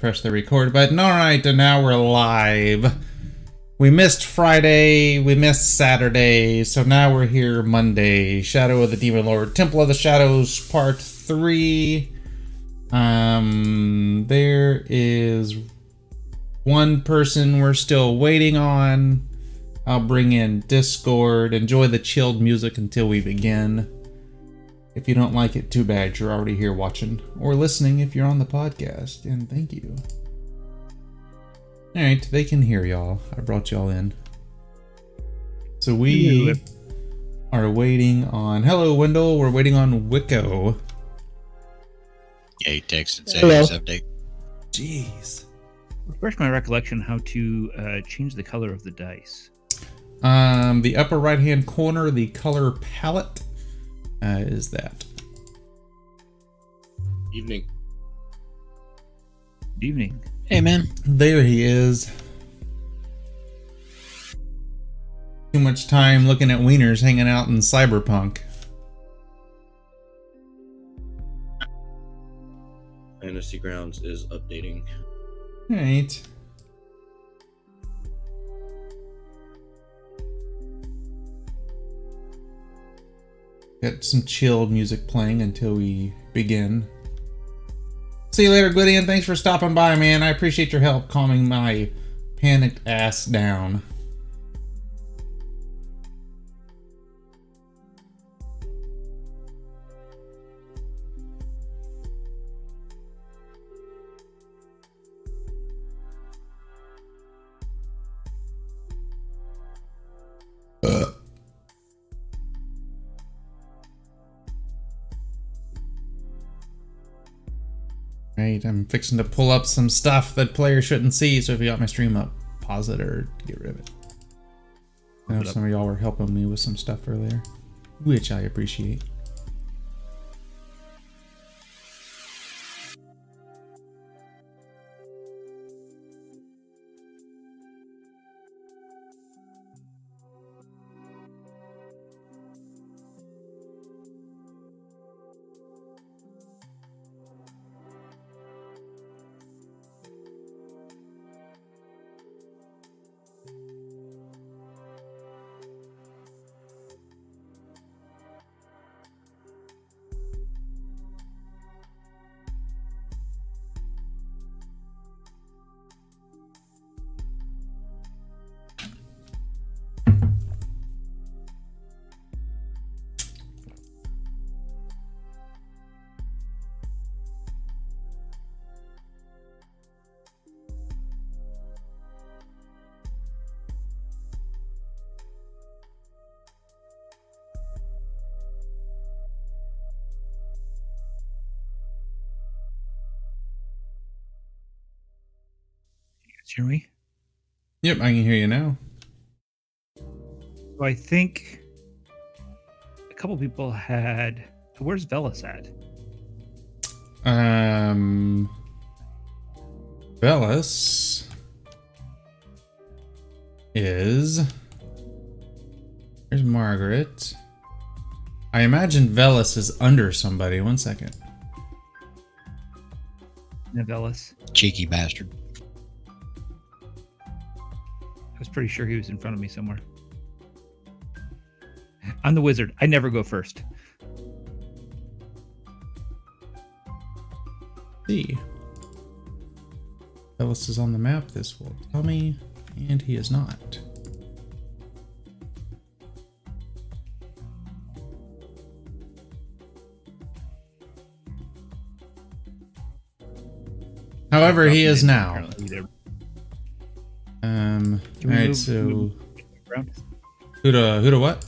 press the record button. All right, and now we're live. We missed Friday, we missed Saturday, so now we're here Monday. Shadow of the Demon Lord, Temple of the Shadows, Part 3. Um, there is one person we're still waiting on. I'll bring in Discord. Enjoy the chilled music until we begin. If you don't like it, too bad. You're already here watching or listening if you're on the podcast, and thank you. Alright, they can hear y'all. I brought y'all in. So we are waiting on. Hello, Wendell. We're waiting on Wicco. Yeah, he texted saying Hello. update. Jeez. Refresh my recollection how to uh, change the color of the dice. Um, the upper right hand corner, the color palette uh, is that. Evening. Evening. Hey, man. There he is. Too much time looking at wieners hanging out in cyberpunk. Fantasy Grounds is updating. Alright. Got some chilled music playing until we begin. See you later, Gwydion. Thanks for stopping by, man. I appreciate your help calming my panicked ass down. Uh. Right, I'm fixing to pull up some stuff that players shouldn't see, so if you got my stream up, pause it or get rid of it. I know some of y'all were helping me with some stuff earlier, which I appreciate. Yep, I can hear you now. So I think a couple people had. Where's Velas at? Um, Velas is. There's Margaret. I imagine Velas is under somebody. One second. No, Velas. Cheeky bastard. Pretty sure he was in front of me somewhere. I'm the wizard. I never go first. see. Ellis is on the map. This will tell me, and he is not. However, he is now. Right. So who to who to what?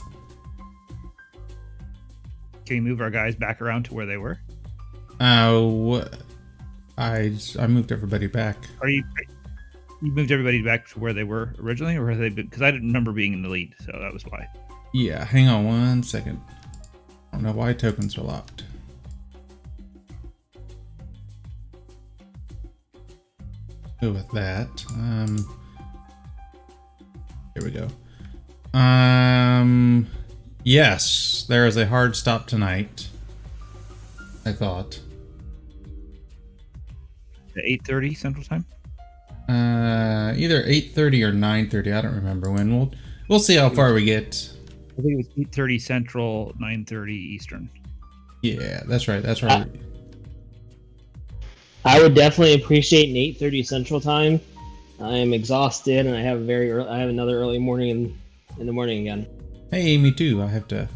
Can we move our guys back around to where they were? Uh, what? I I moved everybody back. Are you you moved everybody back to where they were originally, or have they been? Because I didn't remember being in the lead, so that was why. Yeah. Hang on one second. I don't know why tokens are locked. Go with that. Um. Here we go. Um. Yes, there is a hard stop tonight. I thought. eight thirty Central Time. Uh, either 8:30 or 9:30. I don't remember when. We'll we'll see how far we get. I think it was eight thirty Central, nine thirty Eastern. Yeah, that's right. That's right. I would definitely appreciate an 8:30 Central Time. I am exhausted, and I have a very early, I have another early morning in, in the morning again. Hey, me too. I have to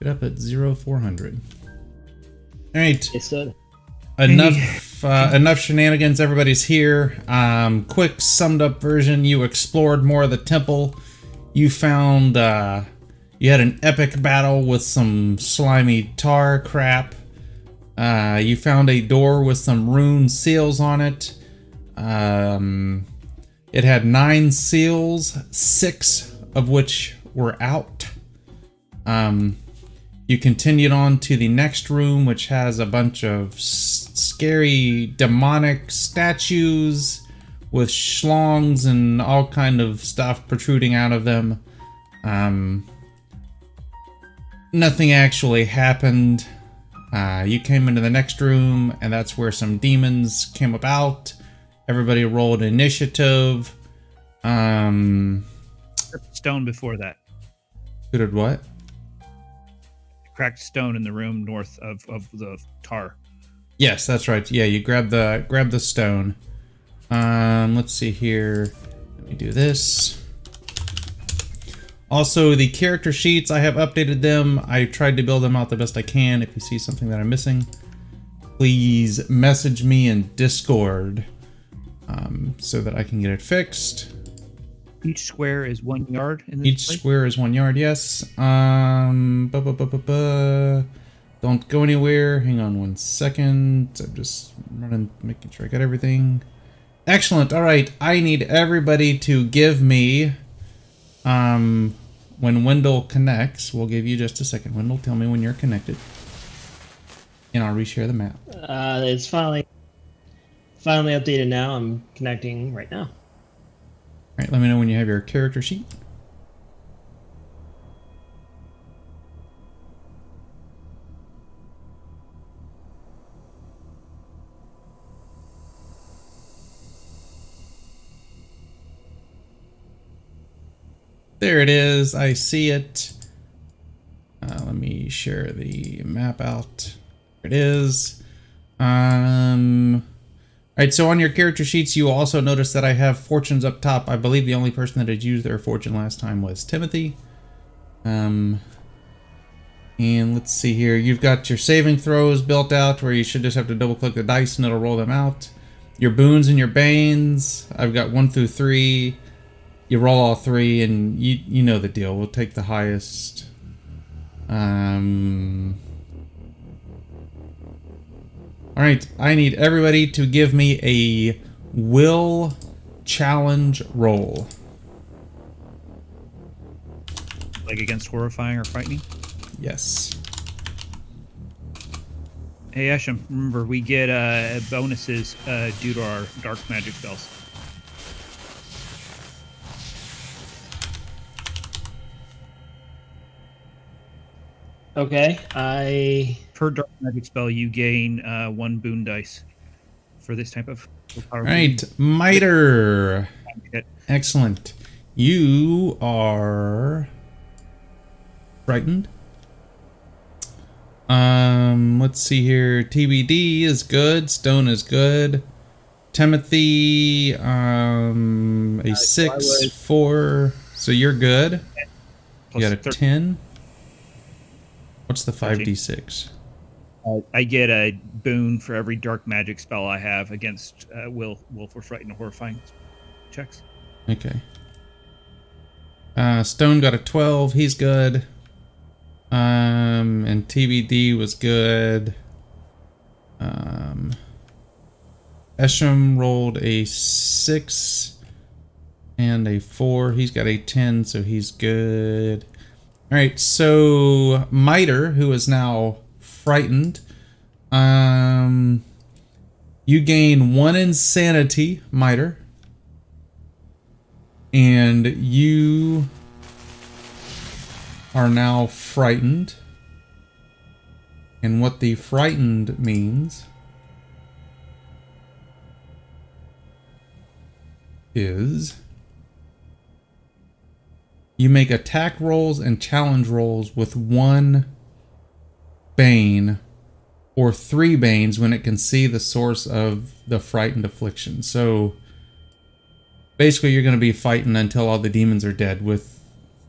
get up at zero four hundred. All right. It's good. enough uh, enough shenanigans everybody's here um quick summed up version you explored more of the temple you found uh you had an epic battle with some slimy tar crap uh you found a door with some rune seals on it um it had nine seals six of which were out um you continued on to the next room, which has a bunch of s- scary demonic statues with schlongs and all kind of stuff protruding out of them. Um, nothing actually happened. Uh, you came into the next room, and that's where some demons came about. Everybody rolled initiative. Um, Stone before that. who did what? Cracked stone in the room north of, of the tar. Yes, that's right. Yeah, you grab the grab the stone. Um, let's see here. Let me do this. Also, the character sheets, I have updated them. I tried to build them out the best I can. If you see something that I'm missing, please message me in Discord um, so that I can get it fixed. Each square is one yard in this Each place? square is one yard, yes. Um, bu- bu- bu- bu- bu. don't go anywhere. Hang on one second. I'm just running, making sure I got everything. Excellent. All right, I need everybody to give me. Um, when Wendell connects, we'll give you just a second. Wendell, tell me when you're connected, and I'll reshare the map. Uh, it's finally finally updated now. I'm connecting right now. All right, let me know when you have your character sheet. There it is. I see it. Uh, let me share the map out. There it is. Um, all right, so on your character sheets, you also notice that I have fortunes up top. I believe the only person that had used their fortune last time was Timothy. Um, and let's see here. You've got your saving throws built out where you should just have to double click the dice and it'll roll them out. Your boons and your banes, I've got one through three. You roll all three, and you you know the deal. We'll take the highest. Um. All right, I need everybody to give me a will challenge roll. Like against horrifying or frightening? Yes. Hey, Esham, remember, we get uh, bonuses uh, due to our dark magic spells. Okay, I Per dark magic spell, you gain uh, one boon dice for this type of power. All right, Miter. Excellent. You are frightened. Um, let's see here. TBD is good. Stone is good. Timothy, um, a six, was- four. So you're good. You got a thir- ten. What's the five d six? I get a boon for every dark magic spell I have against uh, will, will for frightened or horrifying checks. Okay. Uh, Stone got a 12. He's good. Um, and TBD was good. Um, Esham rolled a 6 and a 4. He's got a 10, so he's good. All right, so Miter, who is now frightened, um, you gain one insanity, Miter and you are now frightened. And what the frightened means is you make attack rolls and challenge rolls with one bane or three banes when it can see the source of the frightened affliction. So basically, you're going to be fighting until all the demons are dead with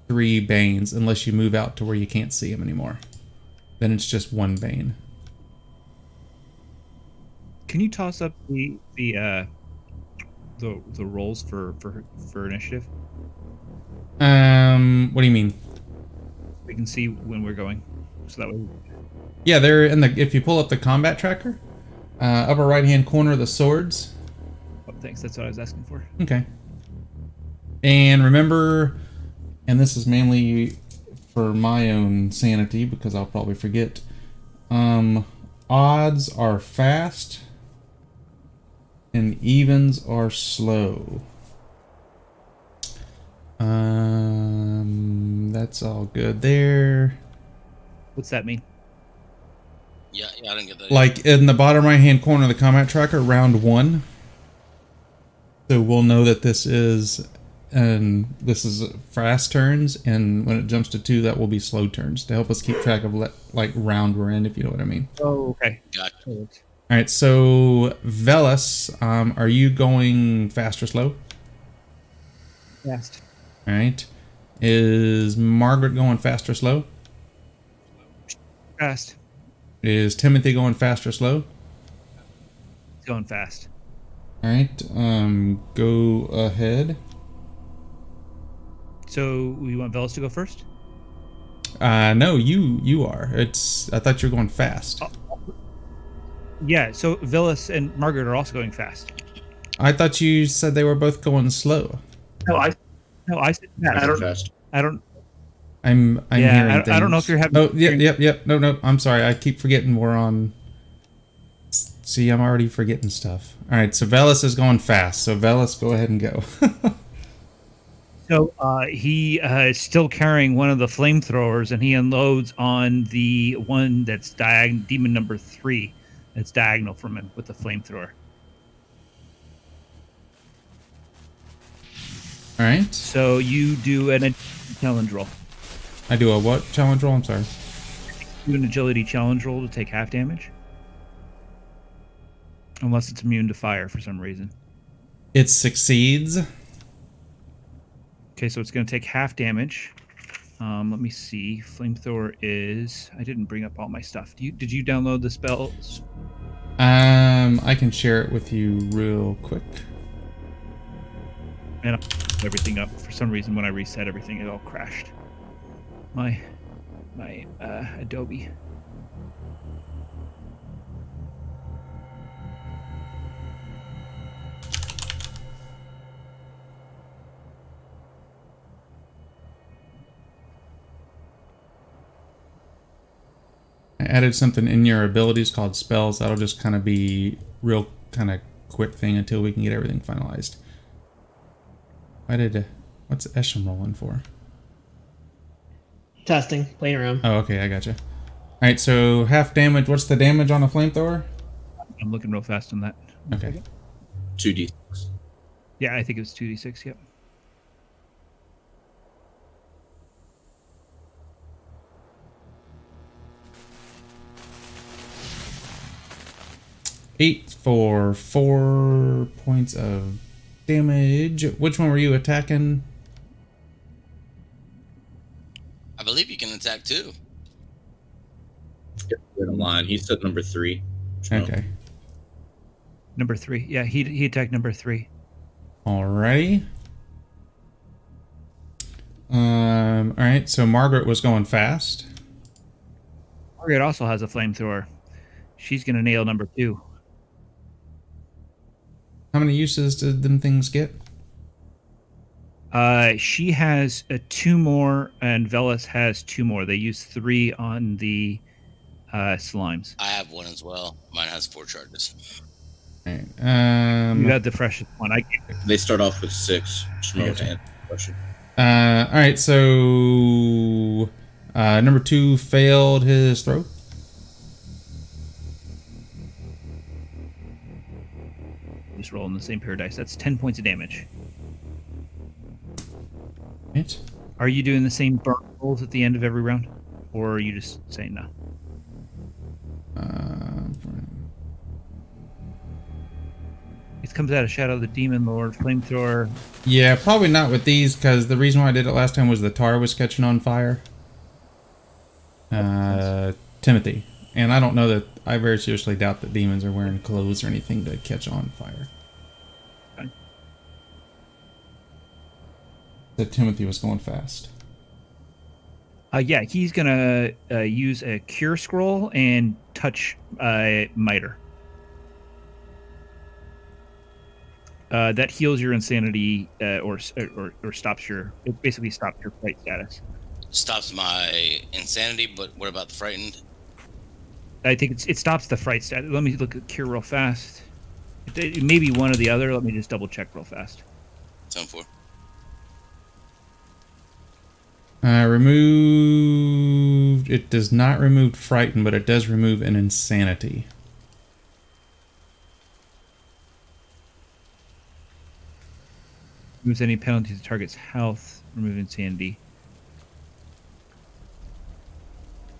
three banes, unless you move out to where you can't see them anymore. Then it's just one bane. Can you toss up the the uh, the the rolls for for for initiative? Um, what do you mean? We can see when we're going, so that way. Yeah, they're in the. If you pull up the combat tracker, uh, upper right hand corner, the swords. Oh, thanks. That's what I was asking for. Okay. And remember, and this is mainly for my own sanity because I'll probably forget. Um, odds are fast, and evens are slow. Um, that's all good there. What's that mean? Yeah, yeah, I didn't get that. Like in the bottom right hand corner of the combat tracker, round one. So we'll know that this is and this is fast turns, and when it jumps to two, that will be slow turns to help us keep track of le- like round we're in, if you know what I mean. Oh, okay. Gotcha. All right, so Velas, um, are you going fast or slow? Fast. Right, is Margaret going fast or slow? Fast. Is Timothy going fast or slow? It's going fast. All right, um, go ahead. So we want Velas to go first. Uh, no, you you are. It's. I thought you were going fast. Yeah. So Velas and Margaret are also going fast. I thought you said they were both going slow. No, I. No, I said fast. I I don't. fast. I don't. I'm. I'm Yeah, hearing I- I don't know if you're having- Oh, yep, yep, yep. No, no. I'm sorry. I keep forgetting we're on. See, I'm already forgetting stuff. All right, so Velas is going fast. So Velas, go ahead and go. So uh, he uh, is still carrying one of the flamethrowers, and he unloads on the one that's diag- demon number three. That's diagonal from him with the flamethrower. All right. So you do an agility challenge roll. I do a what challenge roll? I'm sorry. Do an agility challenge roll to take half damage, unless it's immune to fire for some reason. It succeeds. Okay, so it's going to take half damage. Um, let me see. Flamethrower is. I didn't bring up all my stuff. Do you, did you download the spells? Um, I can share it with you real quick. And everything up. For some reason, when I reset everything, it all crashed. My my uh, Adobe. I added something in your abilities called spells. That'll just kind of be real kind of quick thing until we can get everything finalized. Why did uh, what's Esham rolling for? Testing, playing around. Oh, okay, I gotcha. All right, so half damage. What's the damage on a flamethrower? I'm looking real fast on that. Okay. 2d6. Yeah, I think it was two d six. Yep. Eight for four points of damage. Which one were you attacking? I believe you can attack too. Right on line. He said number three. So, Okay. Number three. Yeah, he he attacked number three. Alrighty. Um. All right. So Margaret was going fast. Margaret also has a flamethrower. She's gonna nail number two. How many uses did them things get? Uh, she has uh, two more, and Velas has two more. They use three on the uh, slimes. I have one as well. Mine has four charges. All right. Um. You got the freshest one. I They start off with six. Shmo gotcha. to answer the question. Uh, all right, so uh, number two failed his throw. Just rolling the same pair of dice. That's 10 points of damage. Right. Are you doing the same burn rolls at the end of every round? Or are you just saying no? Uh, It comes out of Shadow of the Demon Lord, Flamethrower. yeah, probably not with these because the reason why I did it last time was the tar was catching on fire. Uh, Timothy, and I don't know that I very seriously doubt that demons are wearing clothes or anything to catch on fire. Okay. That Timothy was going fast. Uh, yeah, he's gonna uh, use a Cure Scroll and touch uh, Miter. Uh, that heals your insanity, uh, or, or or stops your. It basically stops your fight status. Stops my insanity, but what about the frightened? I think it's, it stops the fright stat. Let me look at Cure real fast. It, it may be one or the other. Let me just double check real fast. Zone four. Uh, removed. It does not remove frighten, but it does remove an insanity. Removes any penalty to target's health. Remove insanity.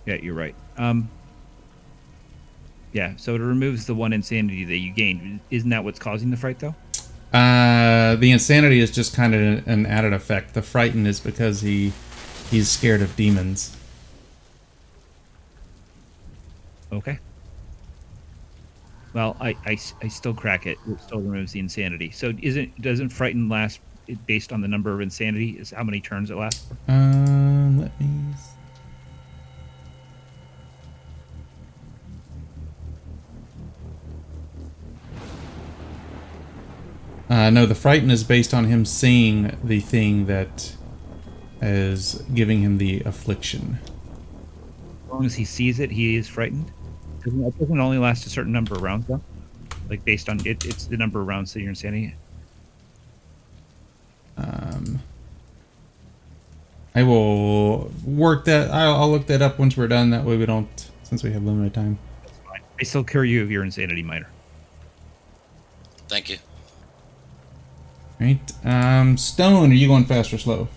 Yeah, you're right. Um, yeah, so it removes the one insanity that you gained. Isn't that what's causing the fright, though? Uh, the insanity is just kind of an added effect. The frighten is because he he's scared of demons. Okay. Well, I, I, I still crack it. It still removes the insanity. So isn't doesn't frighten last based on the number of insanity? Is how many turns it lasts? Um, let me. Uh, no, the frighten is based on him seeing the thing that is giving him the affliction. As long as he sees it, he is frightened. Doesn't, it doesn't only last a certain number of rounds, though. Like based on it, it's the number of rounds that you're insanity. Um, I will work that. I'll, I'll look that up once we're done. That way we don't, since we have limited time. That's fine. I still cure you of your insanity miter. Thank you. Right. Um, Stone, are you going fast or slow?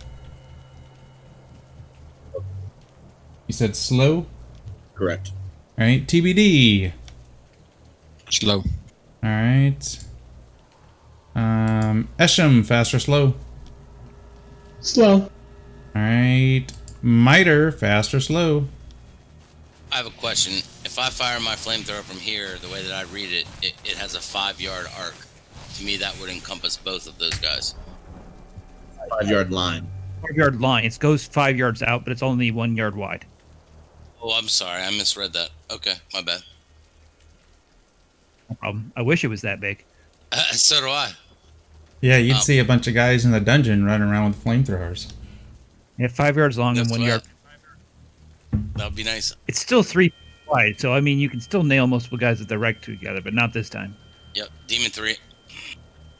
You said slow. Correct. All right. TBD. Slow. All right. Um, Esham, fast or slow? Slow. All right. Miter, fast or slow? I have a question. If I fire my flamethrower from here, the way that I read it, it, it has a five yard arc. To me, that would encompass both of those guys. Five yard line. Five yard line. It goes five yards out, but it's only one yard wide. Oh, I'm sorry. I misread that. Okay, my bad. No problem. I wish it was that big. so do I. Yeah, you'd Um, see a bunch of guys in the dungeon running around with flamethrowers. Yeah, five yards long and one yard. That would be nice. It's still three wide, so I mean you can still nail multiple guys with the rec together, but not this time. Yep, Demon 3.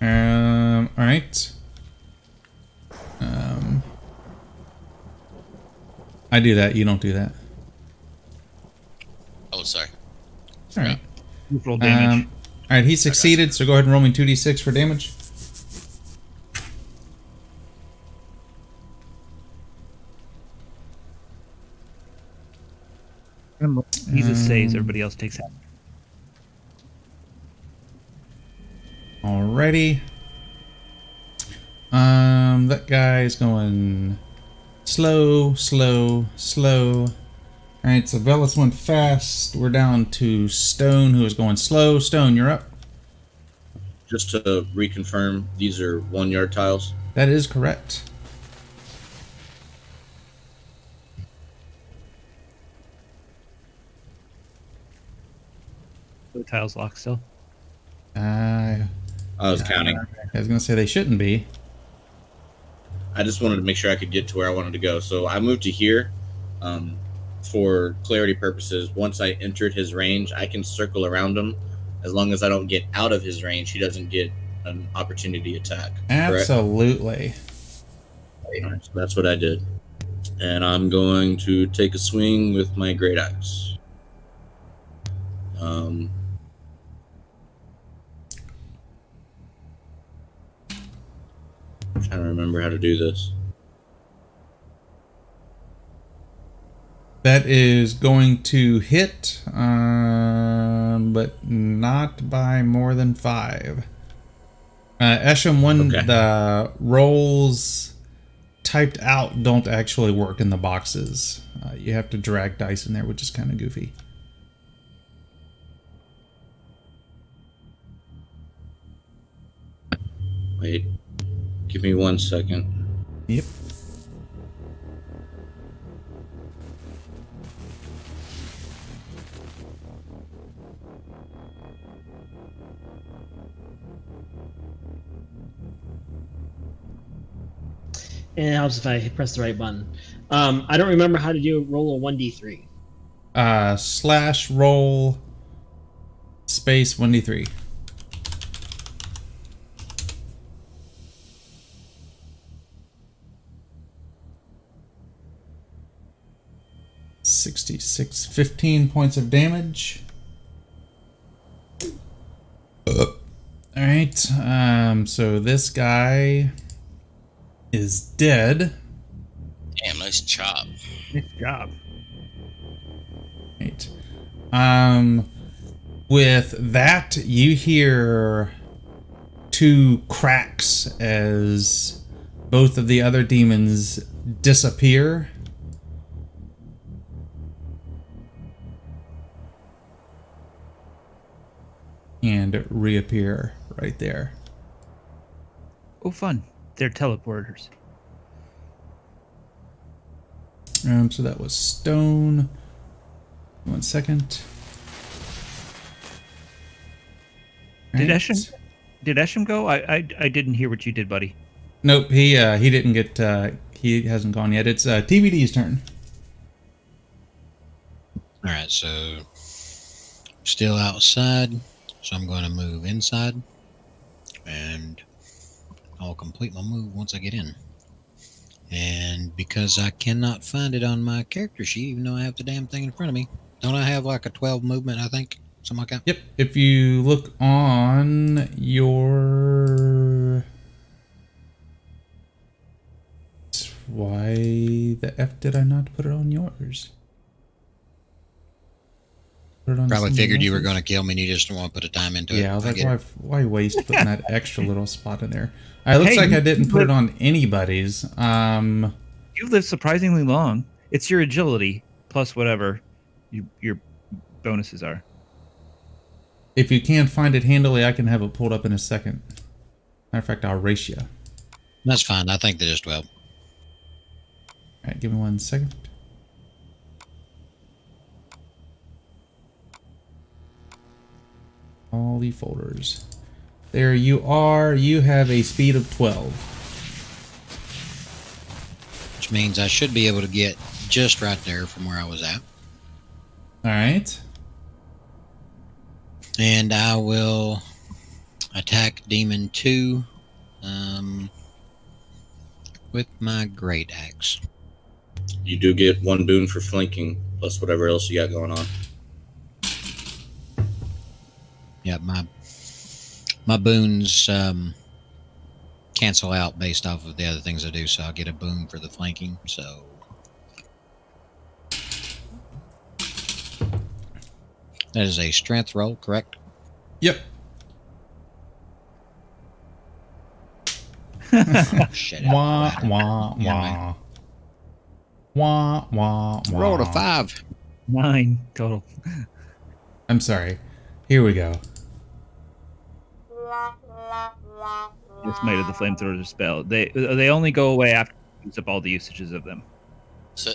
Um, all right. Um, I do that. You don't do that. Oh, sorry. All right. Roll damage. Um, all right. He succeeded. So go ahead and roll me two d six for damage. He just saves. um, Everybody else takes half. Alrighty. Um, that guy's going slow, slow, slow. Alright, so Velas went fast. We're down to Stone, who is going slow. Stone, you're up. Just to reconfirm, these are one yard tiles. That is correct. The tiles locked still. Uh, I was counting. I was gonna say they shouldn't be. I just wanted to make sure I could get to where I wanted to go. So I moved to here. Um, for clarity purposes, once I entered his range, I can circle around him. As long as I don't get out of his range, he doesn't get an opportunity attack. Absolutely. That's what I did. And I'm going to take a swing with my great axe. Um, I'm trying to remember how to do this. That is going to hit, um, but not by more than five. Uh, Esham, one Okay. the rolls typed out don't actually work in the boxes. Uh, you have to drag dice in there, which is kind of goofy. Wait, give me one second. Yep. And it helps if I press the right button. Um, I don't remember how to do roll a one d three. Uh, slash roll space 1d3. Sixty-six, fifteen points of damage. All right. Um. So this guy is dead. Damn, nice chop. Nice job. Right. Um, with that, you hear two cracks as both of the other demons disappear. And reappear right there. Oh, fun. They're teleporters. Um, so that was stone. One second. Did Right. Esham did Esham go? I, I I didn't hear what you did, buddy. Nope, he uh, he didn't get. Uh, he hasn't gone yet. It's uh, TBD's turn. All right, so still outside, so I'm going to move inside, and I'll complete my move once I get in. And because I cannot find it on my character sheet, even though I have the damn thing in front of me, don't I have like a 12 movement? I think something like that. Yep. If you look on your. Why the f did I not put it on yours? Put it on Probably figured you were going to kill me, and you just don't want to put a time into it. Yeah, I was like, get why, why waste putting that extra little spot in there? It looks Hey, like I didn't put it on anybody's. Um, you lived surprisingly long. It's your agility plus whatever you, your bonuses are. if you can't find it handily, I can have it pulled up in a second. Matter of fact, I'll race you. That's fine. I think they're just 12. All right, give me one second. All the folders. There you are. You have a speed of 12. which means I should be able to get just right there from where I was at. All right. And I will attack Demon 2 um, with my Great Axe. You do get one boon for flanking, plus whatever else you got going on. Yeah, my my boons um, cancel out based off of the other things I do, so I'll get a boon for the flanking. So that is a strength roll, correct? Yep. Oh, shit. Wah, wah, Yeah, wah. Wah, wah, wah. Rolled a five. Nine total. I'm sorry. Here we go. Just made of the flamethrower spell. They they only go away after you use up all the usages of them. So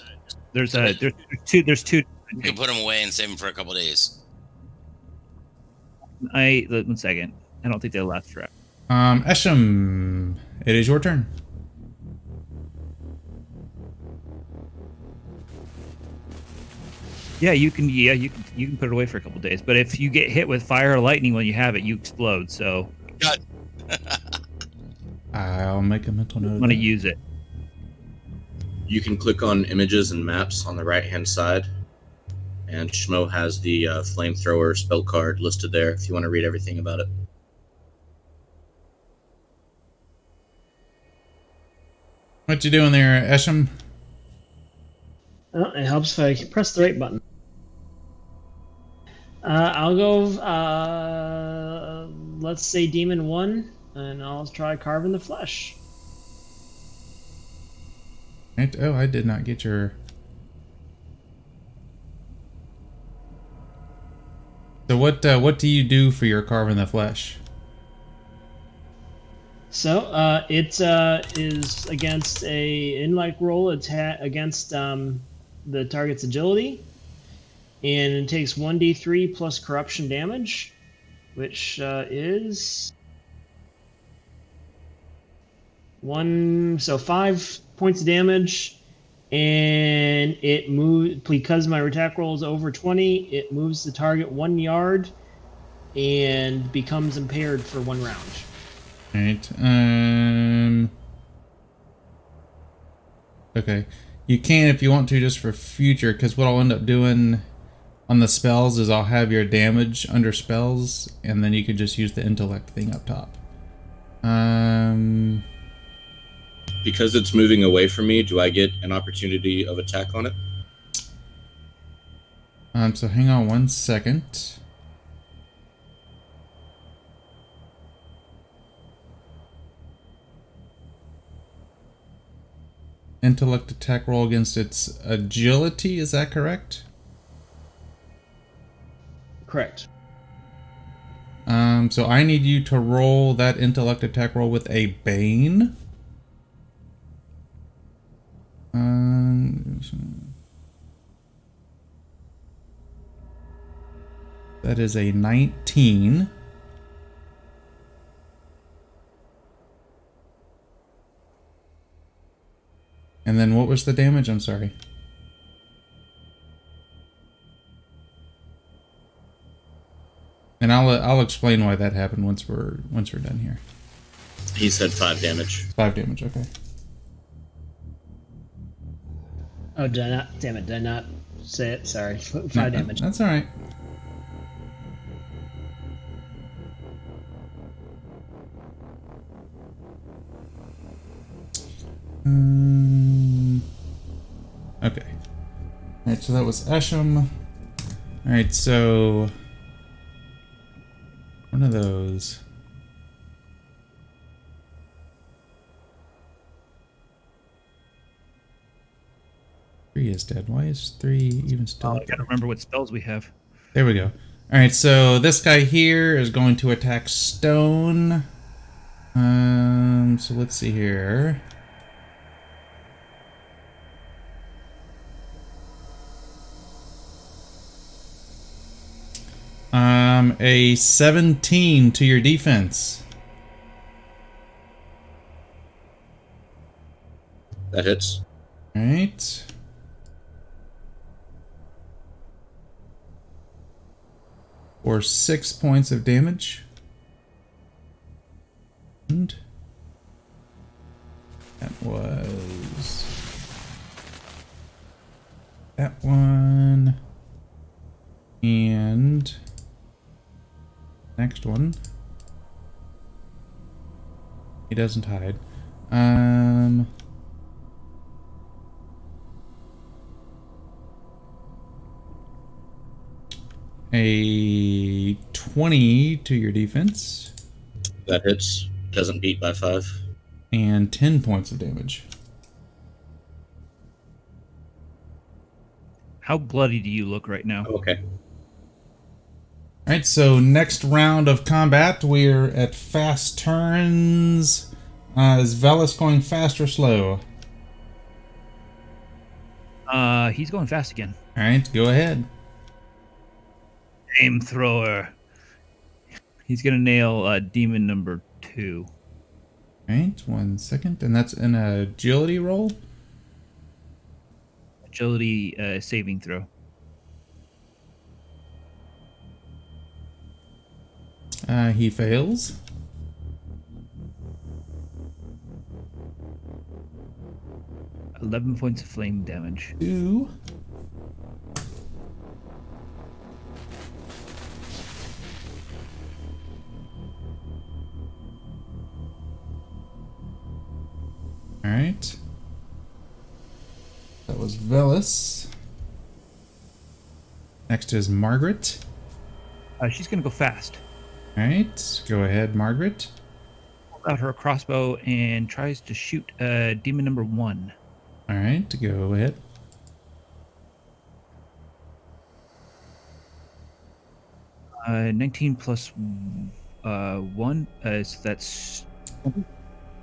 There's a there's two there's two. you can put them away and save them for a couple days. I one second. I don't think they last forever. Um, Esham, it is your turn. Yeah, you can. Yeah, you can. You can put it away for a couple days. But if you get hit with fire or lightning when you have it, you explode. So God, I'll make a mental note. you of want to use it. You can click on images and maps on the right hand side, and Schmo has the uh, flamethrower spell card listed there if you want to read everything about it. What you doing there, Esham? Oh, it helps if I press the right button. Uh, I'll go. Uh, let's say demon one, and I'll try carving the flesh. Right. Oh, I did not get your. So what? Uh, what do you do for your carving the flesh? So uh, it uh, is against a intellect roll. It's ha- against um, the target's agility, and it takes one d3 plus corruption damage, which uh, is one. So five points of damage, and it moves because my attack roll is over 20. It moves the target one yard, and becomes impaired for one round. Right. Um. Okay. You can if you want to, just for future, because what I'll end up doing on the spells is I'll have your damage under spells, and then you can just use the intellect thing up top. Um. Because it's moving away from me, do I get an opportunity of attack on it? Um. So hang on one second. Intellect attack roll against its agility. Is that correct? Correct. Um, so I need you to roll that intellect attack roll with a bane. Um, that is a 19. And then what was the damage? I'm sorry. And I'll I'll explain why that happened once we're once we're done here. He said five damage. Five damage. Okay. Oh, did I not? Damn it! Did I not say it? Sorry. Five No, damage. That's all right. Um, All right. So that was Esham. All right. So one of those. Three is dead. Why is three even still? Oh, I gotta remember what spells we have. There we go. All right, so this guy here is going to attack Stone. Um, so let's see here. Um, a 17 to your defense. That hits. All right. Or six points of damage. And that was that one. And next one. He doesn't hide. Um a 20 to your defense That hits. Doesn't beat by five. and 10 points of damage. How bloody do you look right now? Okay. All right, so next round of combat, we're at fast turns. Uh, is Velas going fast or slow? Uh, he's going fast again. All right, go ahead. Aim thrower. He's gonna nail uh, demon number two. All right, one second, and that's an agility roll. Agility uh, saving throw. Uh, he fails. Eleven points of flame damage. Two. All right. That was Velas. Next is Margaret. Uh, she's gonna go fast. All right, go ahead, Margaret. Pulls out her crossbow and tries to shoot uh, demon number one. All right, go ahead. Uh, 19 plus uh, one. Uh, so that's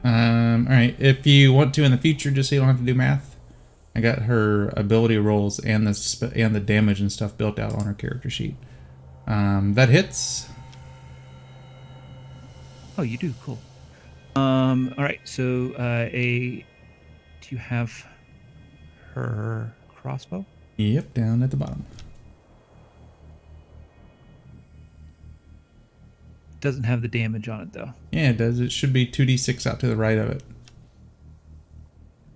Um, all right, if you want to in the future, just so you don't have to do math, I got her ability rolls and the sp- and the damage and stuff built out on her character sheet. Um, that hits. Oh, you do. Cool. Um. All right. So, uh, a. Do you have her crossbow? Yep, down at the bottom. Doesn't have the damage on it though. Yeah, it does. It should be two d six out to the right of it.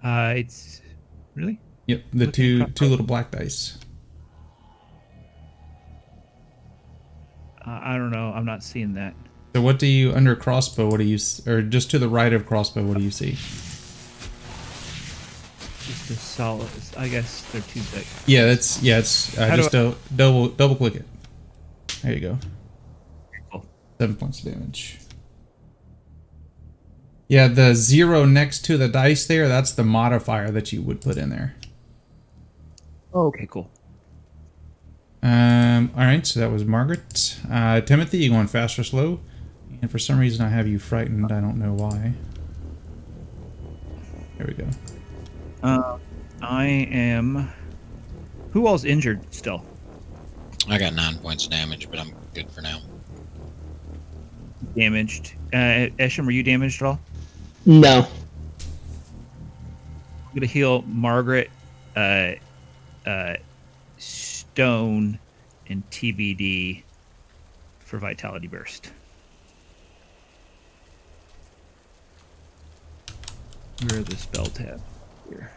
Uh, it's really. Yep, the Okay, two two little black dice. Uh, I don't know. I'm not seeing that. So what do you under crossbow? What do you or just to the right of crossbow? What do you see? Just a solid. I guess they're too big. Yeah, that's yeah. It's uh, do just do- double double click it. There you go. Cool. Seven points of damage. Yeah, the zero next to the dice there, that's the modifier that you would put in there. Oh, okay. Cool. Um, all right, so that was Margaret. Uh, Timothy, you going fast or slow? And for some reason, I have you frightened. I don't know why. There we go. Uh, I am. Who all's injured still? I got nine points of damage, but I'm good for now. Damaged. Uh, Esham, were you damaged at all? No. I'm gonna heal Margaret, uh, uh, Stone, and TBD for Vitality Burst. Where the spell tab? Here.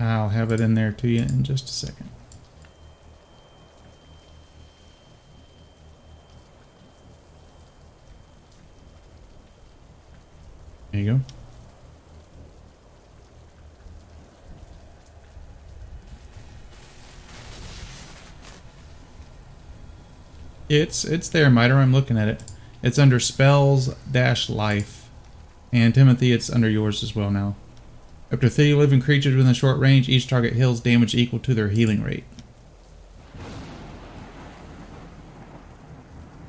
I'll have it in there to you in just a second. There you go. It's it's there, Miter. I'm looking at it. It's under spells dash life, and Timothy, it's under yours as well now. Up to three living creatures within short range, each target heals damage equal to their healing rate.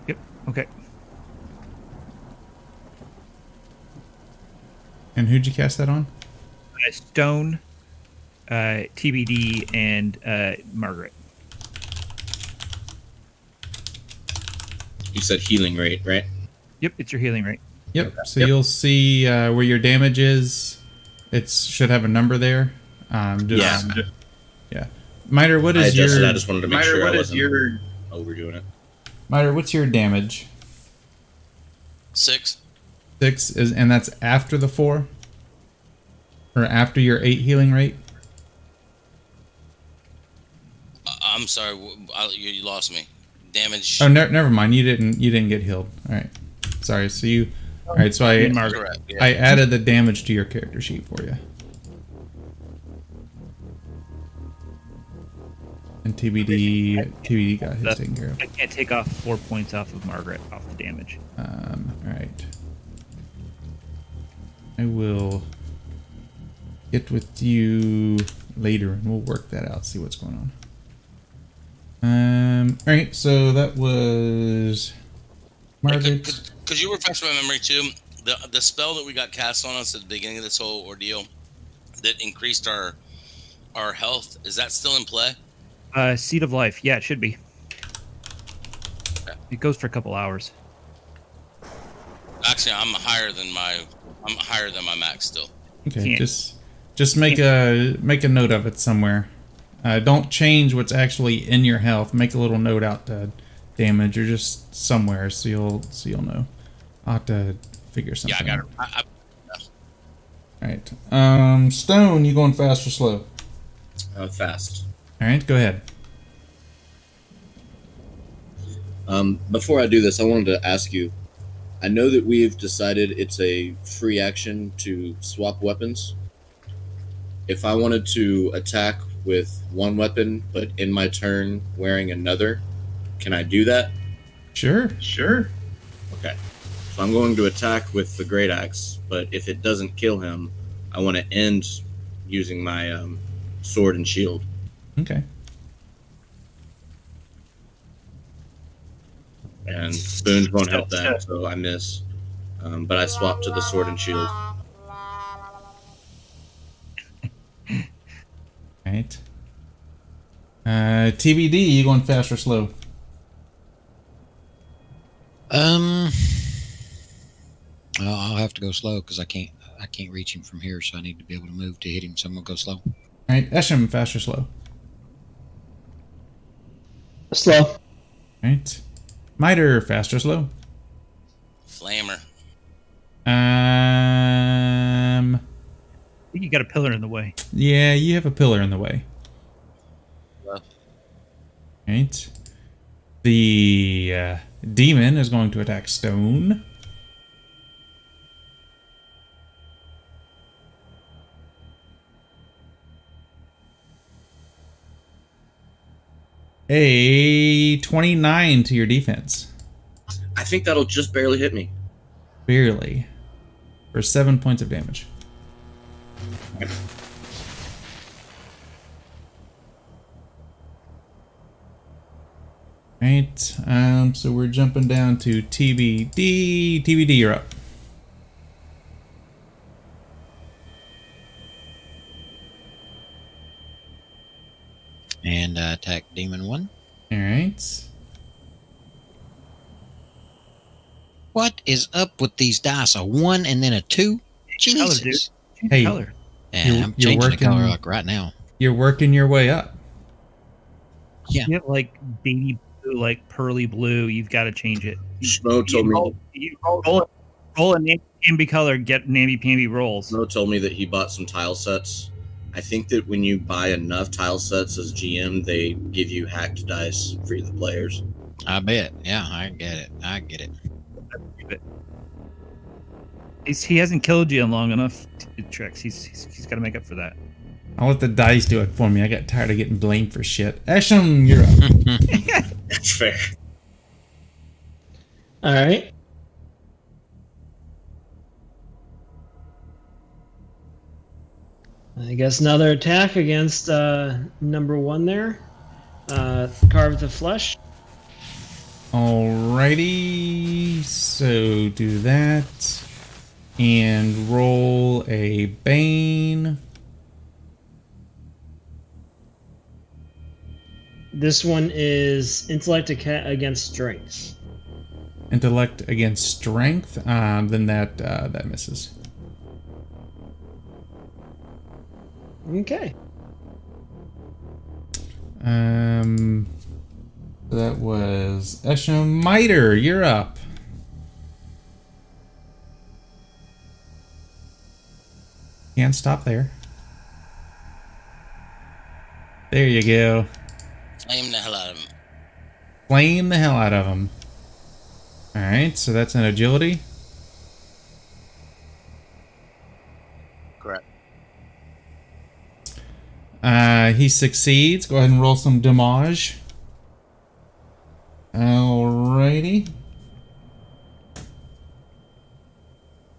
Yep. Okay. And who'd you cast that on? Uh, Stone, uh, TBD, and uh, Margaret. You said healing rate, right? Yep, it's your healing rate. Yep. So you'll see uh, where your damage is. It should have a number there. Um, just, Yeah. Yeah. Miter, what I adjusted. your I just wanted to make Miter, sure what I wasn't your overdoing it. Miter? What's your damage? Six. Six is, and that's after the four, or after your eight healing rate. I- I'm sorry. w- I, you, you lost me. Damage. Oh, ne- never mind. You didn't. You didn't get healed. All right. Sorry. So you. All right. So I. Margaret. Yeah. I added the damage to your character sheet for you. And TBD, TBD got his That- taken care of. I can't take off four points off of Margaret off the damage. Um, all right. I will get with you later, and we'll work that out. See what's going on. Um. All right. So that was Margaret. Could, could, could you refresh my memory too? The the spell that we got cast on us at the beginning of this whole ordeal that increased our our health is that still in play? Uh, Seed of Life. Yeah, it should be. It goes for a couple hours. Actually, I'm higher than my I'm higher than my max still. Okay, Can't- just just make a make a note of it somewhere. Uh, don't change what's actually in your health. Make a little note out to damage or just somewhere so you'll so you'll know. I'll have to figure something. Yeah. I got out. it. I, I, All right. Um, Stone, you going fast or slow? Uh, fast. All right, go ahead. Um, before I do this, I wanted to ask you. I know that we've decided it's a free action to swap weapons. if I wanted to attack with one weapon, but in my turn wearing another, can I do that? Sure. Sure. Okay. So I'm going to attack with the great axe, but if it doesn't kill him, I want to end using my um, sword and shield. Okay. And spoons won't help that, so I miss. Um, but I swap to the sword and shield. Right. Uh, TBD, you going fast or slow? Um, well, I'll have to go slow because I can't. I can't reach him from here, so I need to be able to move to hit him. So I'm gonna go slow. All right, Esham, fast or slow? Slow. All right. Miter, fast or slow? Flamer. Um, I think you got a pillar in the way. yeah, you have a pillar in the way. Well. Right. The uh, demon is going to attack Stone. A 29 to your defense. I think that'll just barely hit me. Barely. For seven points of damage. Right. Um, so we're jumping down to TBD. TBD, you're up. And uh, attack demon one. All right. What is up with these dice? A one and then a two. Color, Jesus. dude. Hey. Color. Yeah, You're- I'm you're changing the color working- like right now. You're working your way up. Yeah. You have like baby blue, like pearly blue. You've got to change it. Schmo told you me. roll, you roll, roll, roll a namby color, get namby pamby rolls. Schmo told me that he bought some tile sets. I think that when you buy enough tile sets as GM, they give you hacked dice for the players. I bet. Yeah, I get it. I get it. He's, he hasn't killed you in long enough to tricks. He's he's, he's got to make up for that. I'll let the dice do it for me. I got tired of getting blamed for shit. Esham, you're up. That's fair. All right. I guess another attack against uh, number one there. Uh, carve the flesh. Alrighty, so do that. And roll a Bane. This one is intellect against strength. Intellect against strength. Um, then that uh, that misses. Okay. Um, that was Esham Miter. You're up. Can't stop there. There you go. Flame the hell out of him. Flame the hell out of him. All right, so that's an agility. Uh, he succeeds. Go ahead and roll some damage. Alrighty.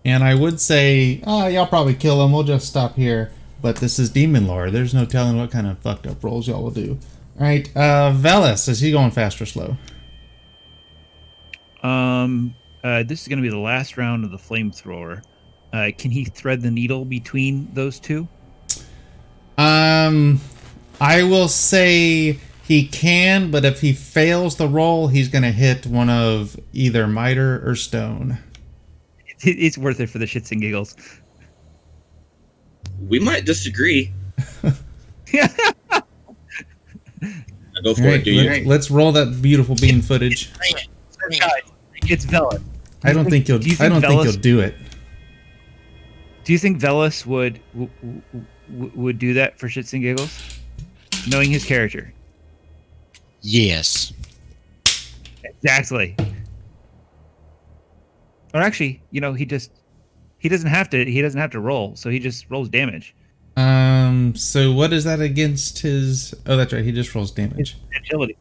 And I would say, oh, y'all probably kill him. We'll just stop here. But this is Demon Lord. There's no telling what kind of fucked up rolls y'all will do. All right, uh, Velas, is he going fast or slow? Um, uh, this is going to be the last round of the flamethrower. Uh, can he thread the needle between those two? Um, I will say he can, but if he fails the roll, he's going to hit one of either Miter or Stone. It's worth it for the shits and giggles. We might disagree. Go for All right, it. Do you? let, us roll that beautiful bean footage. It's Velas. I don't think you'll. do you I don't think you'll do it. Do you think Velas would w- w- would do that for shits and giggles, knowing his character? Yes. Exactly. Or actually, you know, he just he doesn't have to he doesn't have to roll, so he just rolls damage. Um. So what is that against his? Oh, that's right. He just rolls damage. Agility.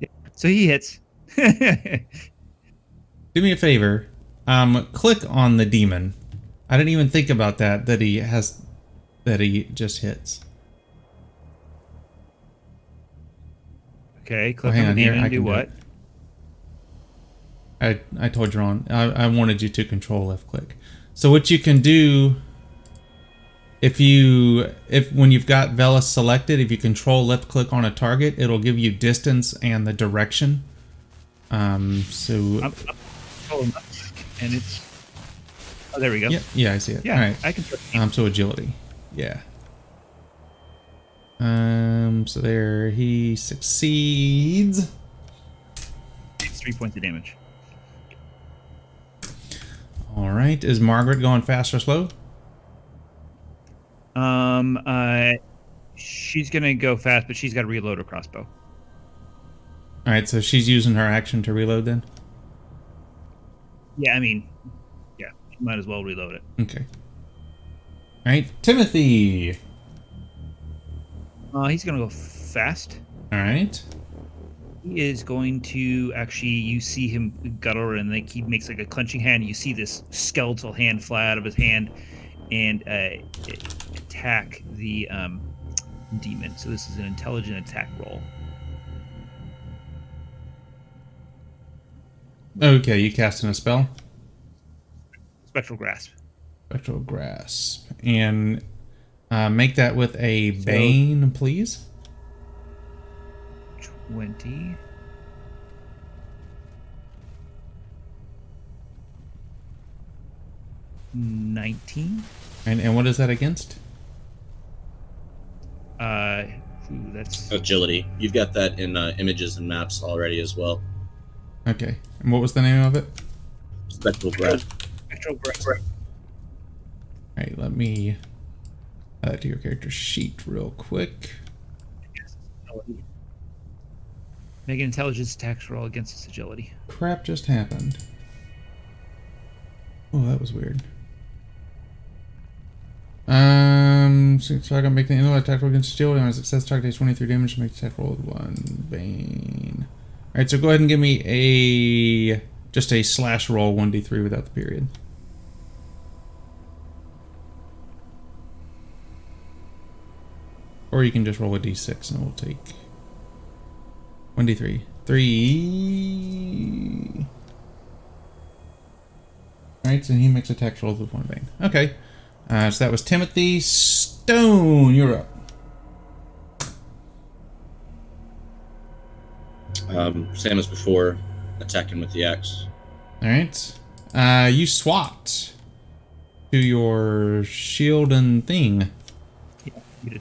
Yeah. So he hits. Do me a favor. Um. Click on the demon. I didn't even think about that. That he has. That he just hits. okay, click Oh, hang on on here, I and do can do what? I I told you wrong. I, I wanted you to control left click. So what you can do if you if when you've got Velas selected, if you control left click on a target, it'll give you distance and the direction. Um so I'm, I'm and it's. Oh, there we go. yeah, yeah, I see it. Yeah, All right. I can. Um so agility. Yeah. Um so there he succeeds. It's three points of damage. All right. Is Margaret going fast or slow? Um, uh, she's gonna go fast, but she's got to reload her crossbow. All right, so she's using her action to reload then. Yeah, I mean, yeah, she might as well reload it. Okay. Right, Timothy. Uh, he's gonna go fast. All right. He is going to actually. You see him gutter, and like he makes like a clenching hand. You see this skeletal hand fly out of his hand, and uh, attack the um, demon. So this is an intelligent attack roll. Okay, you casting a spell, Spectral grasp. Spectral grasp, and uh, make that with a bane, please. Twenty. Nineteen. And and what is that against? Uh, ooh, that's Agility. You've got that in uh, images and maps already as well. Okay, and what was the name of it? Spectral grasp. spectral grasp. All right, let me add that to your character sheet real quick. Make an intelligence attack roll against its agility. Crap just happened. Oh, that was weird. Um, so so I can make the inner attack roll against agility on a success target takes 23 damage to make the attack roll with one bane. Alright, so go ahead and give me a just a slash roll 1d3 without the period. Or you can just roll a d6 and we'll take 1d3. 3. Alright, so he makes attack rolls with one bane. Okay. Uh, so that was Timothy Stone. You're up. Um, same as before, attacking with the axe. Alright. Uh, you swapped to your shield and thing. You did.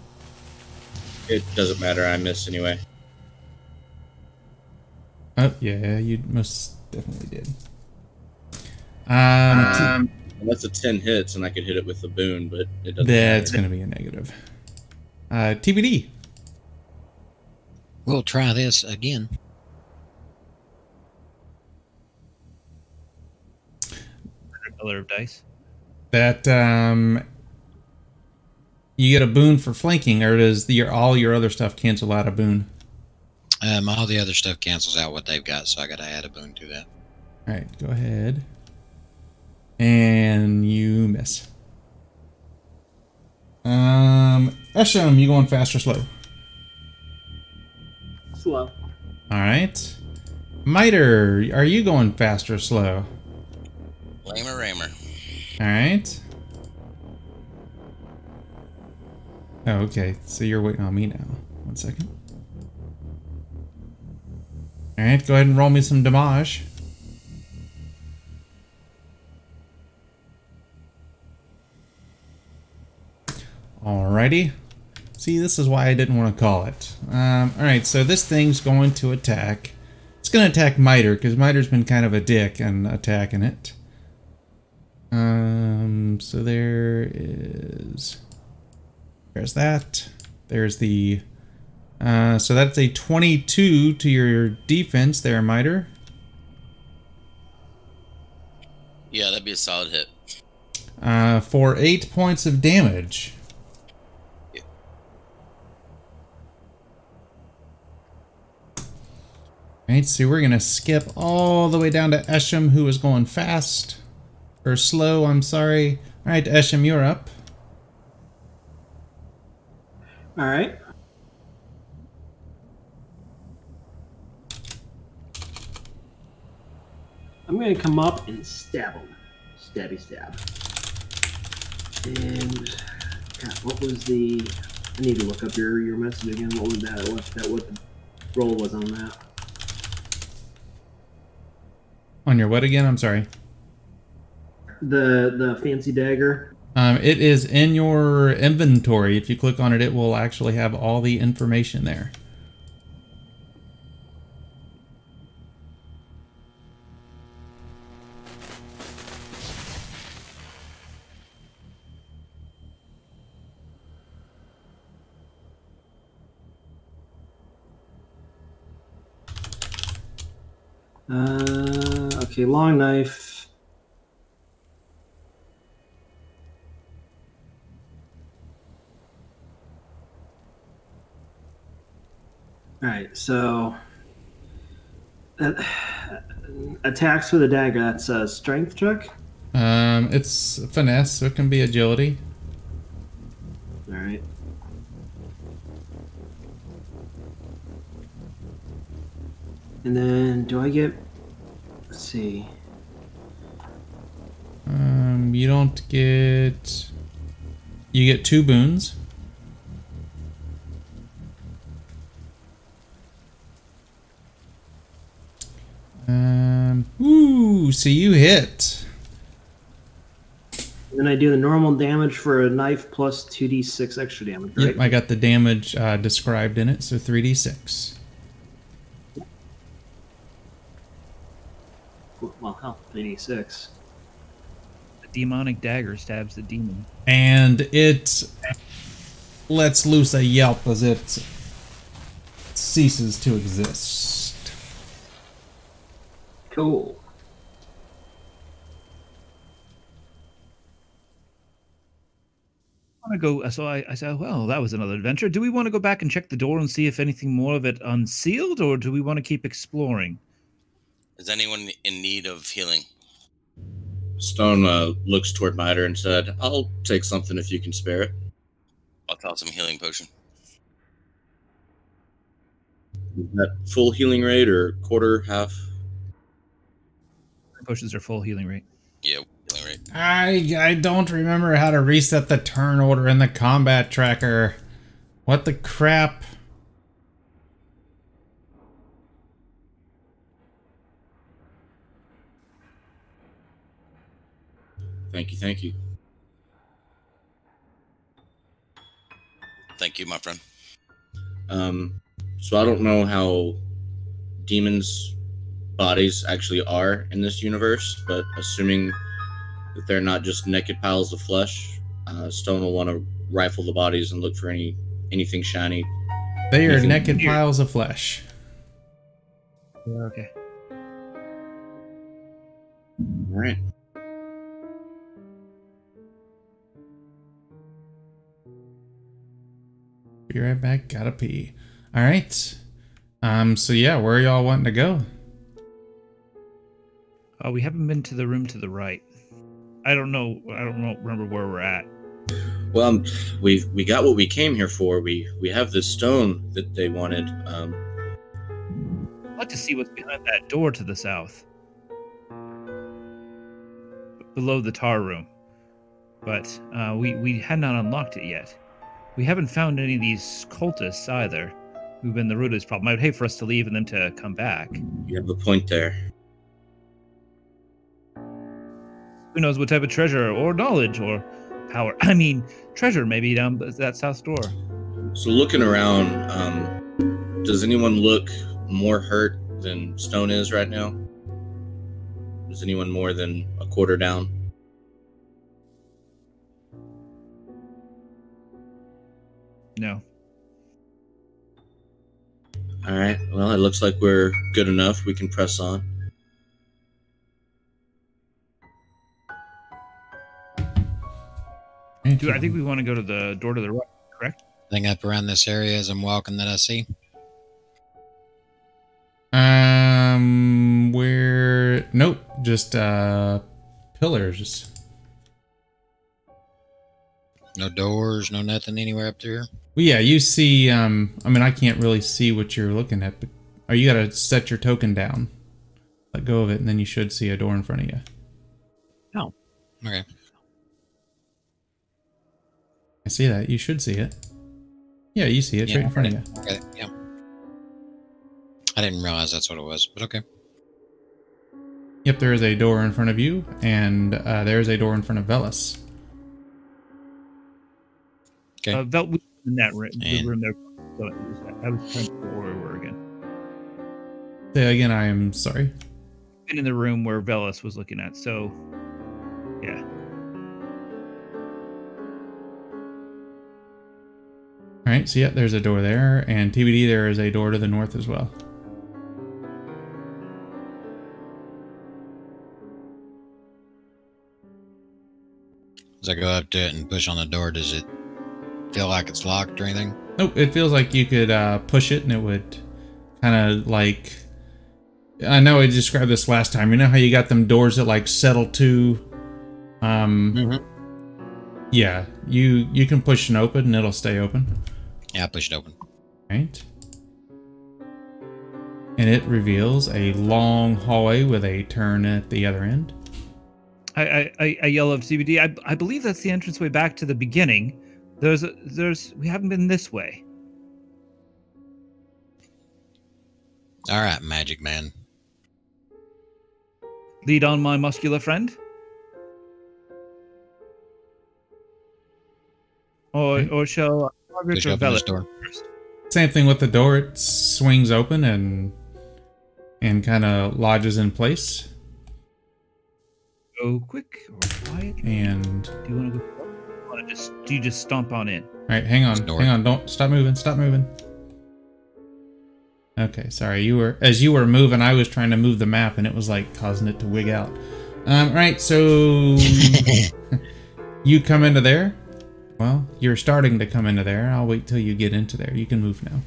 It doesn't matter. I miss anyway. Oh, yeah, you most definitely did. Um, Unless a ten hits, and I could hit it with the boon, but it doesn't. that's matter. going to be a negative. Uh, TBD. We'll try this again. Color of dice. That, um, you get a boon for flanking, or does your, all your other stuff cancel out a boon? Um, all the other stuff cancels out what they've got, so I got to add a boon to that. Alright, go ahead. And you miss. Um, Esham, you going fast or slow? Slow. Alright. Miter, are you going fast or slow? Lamer Ramer. Alright. Oh, okay. So you're waiting on me now. One second. Alright, go ahead and roll me some damage. Alrighty. See, this is why I didn't want to call it. Um, alright, so this thing's going to attack. It's going to attack Miter, because Miter's been kind of a dick and attacking it. Um, so there is. There's that. There's the. Uh, so that's a 22 to your defense there, Miter. Yeah, that'd be a solid hit. Uh, for eight points of damage. Right. Alright, so we're gonna skip all the way down to Esham, who is going fast. Or slow, I'm sorry. Alright, Esham, you're up. All right. I'm gonna come up and stab him. Stabby stab. And God, what was the? I need to look up your your message again. What was that? What that? What the roll was on that? On your what again? I'm sorry. The the fancy dagger. Um, it is in your inventory. If you click on it, it will actually have all the information there. Uh, okay, long knife. All right, so that, attacks with a dagger. That's a strength check. Um, it's finesse, so it can be agility. All right. And then, do I get? Let's see. Um, you don't get. You get two boons. Um, ooh, so you hit. And then I do the normal damage for a knife plus two d six extra damage. Right. Yep, I got the damage uh, described in it, so 3d6. Well, hell, three d six. The demonic dagger stabs the demon. And it lets loose a yelp as it ceases to exist. Cool. I want to go. So I, I said, well, that was another adventure. Do we want to go back and check the door and see if anything more of it unsealed, or do we want to keep exploring? Is anyone in need of healing? Stone uh, looks toward Miter and said, "I'll take something if you can spare it." I'll toss him healing potion. Is that full healing rate or quarter, half? Potions are full healing rate. Yeah, healing rate. I I don't remember how to reset the turn order in the combat tracker. What the crap? Thank you, thank you. Thank you, my friend. Um, so I don't know how demons' bodies actually are in this universe, but assuming that they're not just naked piles of flesh, uh, Stone will want to rifle the bodies and look for any anything shiny. They are Anything naked weird. piles of flesh. Okay. All right. Be right back. Gotta pee. All right. Um. So yeah, where are y'all wanting to go? Uh, we haven't been to the room to the right. I don't know. I don't know. Remember where we're at. Well, um, we we got what we came here for. We we have this stone that they wanted. Um, I'd like to see what's behind that door to the south, below the tar room. But uh, we we had not unlocked it yet. We haven't found any of these cultists either, who've been the root of this problem. I would hate for us to leave and them to come back. you have a point there. Who knows what type of treasure or knowledge or power? I mean, treasure maybe down that south door. So looking around, um, does anyone look more hurt than Stone is right now? Is anyone more than a quarter down? No. All right. Well, it looks like we're good enough. We can press on. Dude, I think we want to go to the door to the right. Correct. Thing up around this area as I'm walking that I see. Um. Where? Nope, just uh, pillars. No doors, no nothing anywhere up there. Well, yeah, you see. Um, I mean, I can't really see what you're looking at, but or you gotta set your token down, let go of it, and then you should see a door in front of you. Oh, okay. I see that. You should see it. Yeah, you see it Yeah, right in front of you. Okay. Yeah. I didn't realize that's what it was, but okay. Yep, there is a door in front of you, and uh, there is a door in front of Velas. Okay. Uh, Vel was in that room, the room there. So I was trying to remember where we were again. Say again, I am sorry. Been in the room where Velas was looking at. So, yeah. All right, so yeah, there's a door there, and TBD, there is a door to the north as well. As I go up to it and push on the door, does it feel like it's locked or anything? Nope, it feels like you could uh, push it and it would kind of like. I know I described this last time. You know how you got them doors that like settle to. Um, Mm-hmm. yeah, you you can push and open and it'll stay open, Yeah, I pushed it open. right? And it reveals a long hallway with a turn at the other end. I, I, I, I yell of CBD. I, I believe that's the entranceway back to the beginning. There's, a, there's, we haven't been this way. All right, Magic Man. Lead on, my muscular friend. Or, or shall Margaret Push open this door. Same thing with the door. It swings open and and kind of lodges in place. Go quick or quiet. And Do you want to go? Want to just? Do you just stomp on in? all right, hang on, hang on. Don't stop moving. Stop moving. Okay, sorry. You were as you were moving, I was trying to move the map, and it was like causing it to wig out. Um, right. So you come into there. Well, you're starting to come into there. I'll wait till you get into there. You can move now.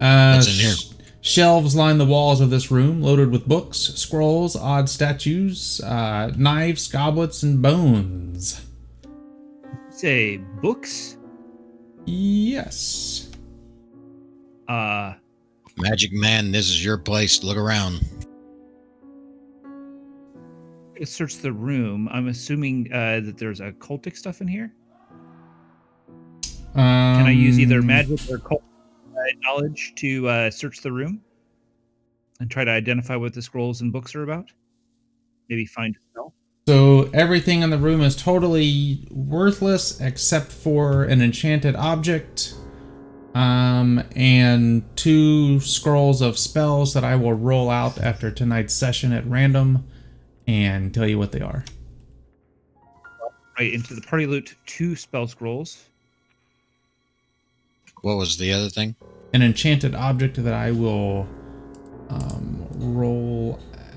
Uh, What's in here? sh- Shelves line the walls of this room, loaded with books, scrolls, odd statues, uh, knives, goblets, and bones. Say books. Yes. Uh, Magic Man, this is your place. Look around. Search the room. I'm assuming uh, that there's a cultic stuff in here. Um, Can I use either magic or cult uh, knowledge to uh, search the room and try to identify what the scrolls and books are about? Maybe find a spell. So everything in the room is totally worthless except for an enchanted object, um, and two scrolls of spells that I will roll out after tonight's session at random, and tell you what they are. Right into the party loot, two spell scrolls. What was the other thing? An enchanted object that I will um, roll out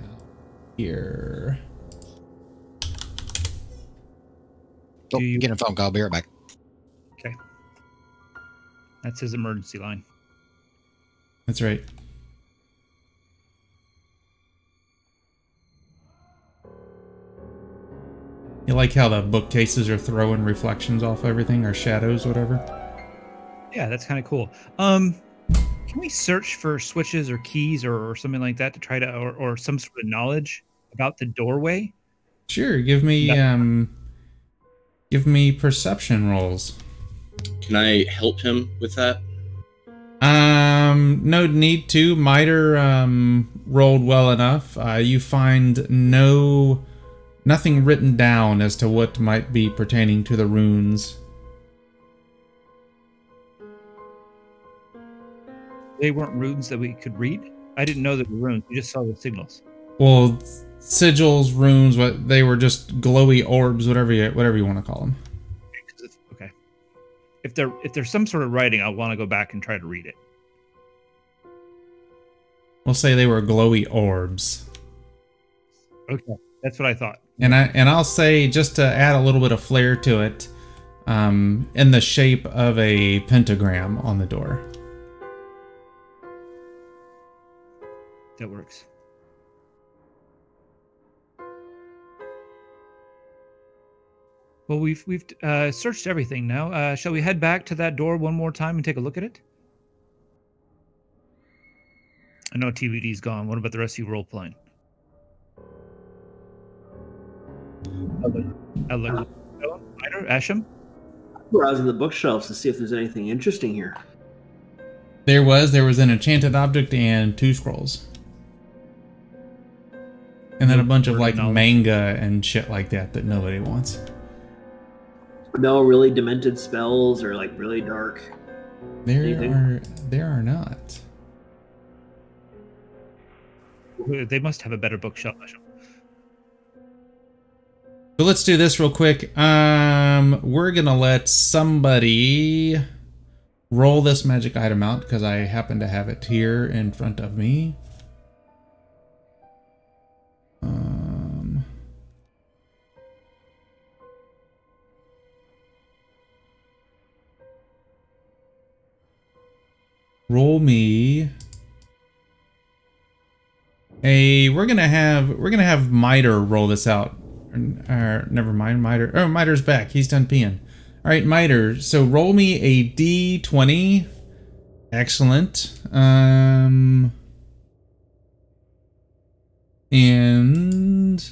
here. Oh, Do you- get a phone call. I'll be right back. Okay. That's his emergency line. That's right. You like how the bookcases are throwing reflections off everything or shadows, whatever? Yeah, that's kind of cool. Um, can we search for switches or keys or, or something like that to try to, or, or some sort of knowledge about the doorway? Sure, give me um give me perception rolls. Can I help him with that? Um no need to. Miter um rolled well enough. Uh you find no nothing written down as to what might be pertaining to the runes. They weren't runes that we could read. I didn't know they were runes. We just saw the signals. Well, sigils, runes, what they were just glowy orbs, whatever you whatever you want to call them. Okay. If there if there's some sort of writing, I'll want to go back and try to read it. We'll say they were glowy orbs. Okay, that's what I thought. And I and I'll say just to add a little bit of flair to it, um, in the shape of a pentagram on the door. That works. Well, we've we've uh, searched everything now. Uh, shall we head back to that door one more time and take a look at it? I know TBD's gone. What about the rest of you role playing? I look. Miter, Asham. Browsing the bookshelves to see if there's anything interesting here. There was there was an enchanted object and two scrolls. And then a bunch of like manga and shit like that that nobody wants. No really demented spells or like really dark. There Anything? are there are not. They must have a better bookshelf. So let's do this real quick. Um, we're gonna let somebody roll this magic item out because I happen to have it here in front of me. Um, roll me a. We're gonna have we're gonna have Miter roll this out. Or, or never mind, Miter. Oh, Miter's back. He's done peeing. All right, Miter. So roll me a d20. Excellent. Um, and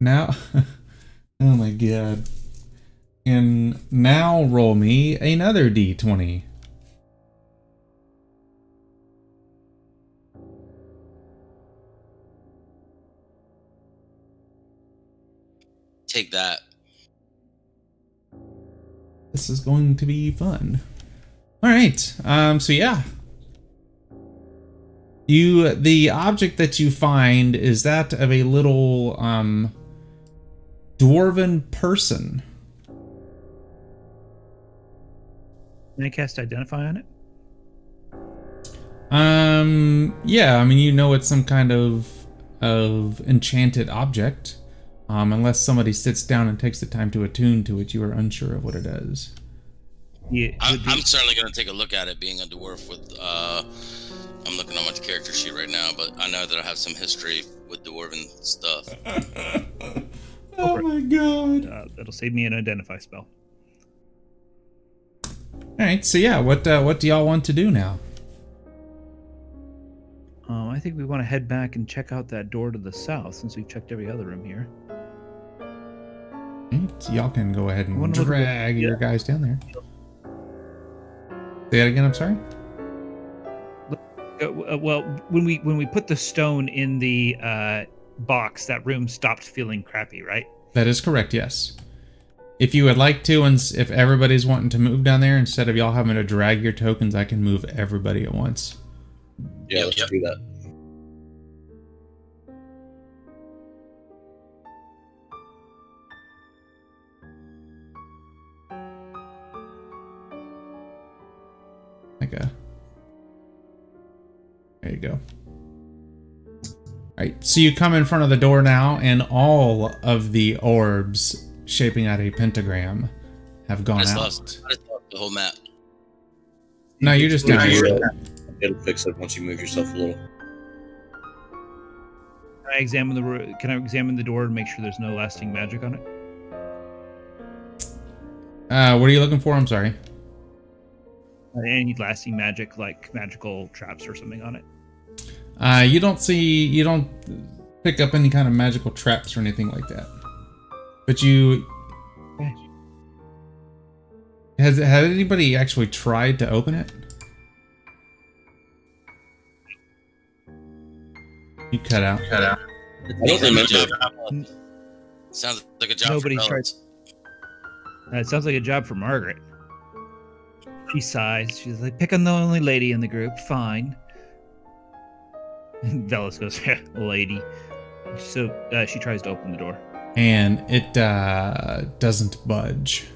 now, oh my god. And now roll me another d20. Take that. This is going to be fun. All right. Um. So yeah. You the object that you find is that of a little um dwarven person. Can I cast Identify on it? Um. Yeah. I mean, you know, it's some kind of of enchanted object. Um, unless somebody sits down and takes the time to attune to it, you are unsure of what it is. Yeah, I, I'm certainly going to take a look at it being a dwarf with. Uh, I'm looking on my character sheet right now, but I know that I have some history with dwarven stuff. oh my god! uh, that'll save me an Identify spell. All right. So yeah, what uh, what do y'all want to do now? Um, I think we want to head back and check out that door to the south since we've checked every other room here. Y'all can go ahead and wonder what the- drag your yeah. guys down there. Say that again. I'm sorry. Uh, uh, well, when we when we put the stone in the uh, box, that room stopped feeling crappy, right? That is correct. Yes. If you would like to, and if everybody's wanting to move down there, instead of y'all having to drag your tokens, I can move everybody at once. Yeah, let's do that. Like a. There you go. Alright, so you come in front of the door now, and all of the orbs shaping out a pentagram have I gone just out. lost, I just lost the whole map. No, you're just No, doing you're it. right. It'll fix it once you move yourself a little. Can I examine the ro- Can I examine the door and make sure there's no lasting magic on it? Uh, what are you looking for? I'm sorry. Uh, Any lasting magic, like magical traps or something on it? Uh, you don't see, you don't pick up any kind of magical traps or anything like that. But you has has anybody actually tried to open it? You cut out. Cut out. I Sounds like a job for- Sounds like a job Nobody for tried- Uh, it sounds like a job for Margaret. She sighs. She's like, "Pick on the only lady in the group. Fine." And Velas goes, "Lady." So uh, she tries to open the door. And it uh, doesn't budge.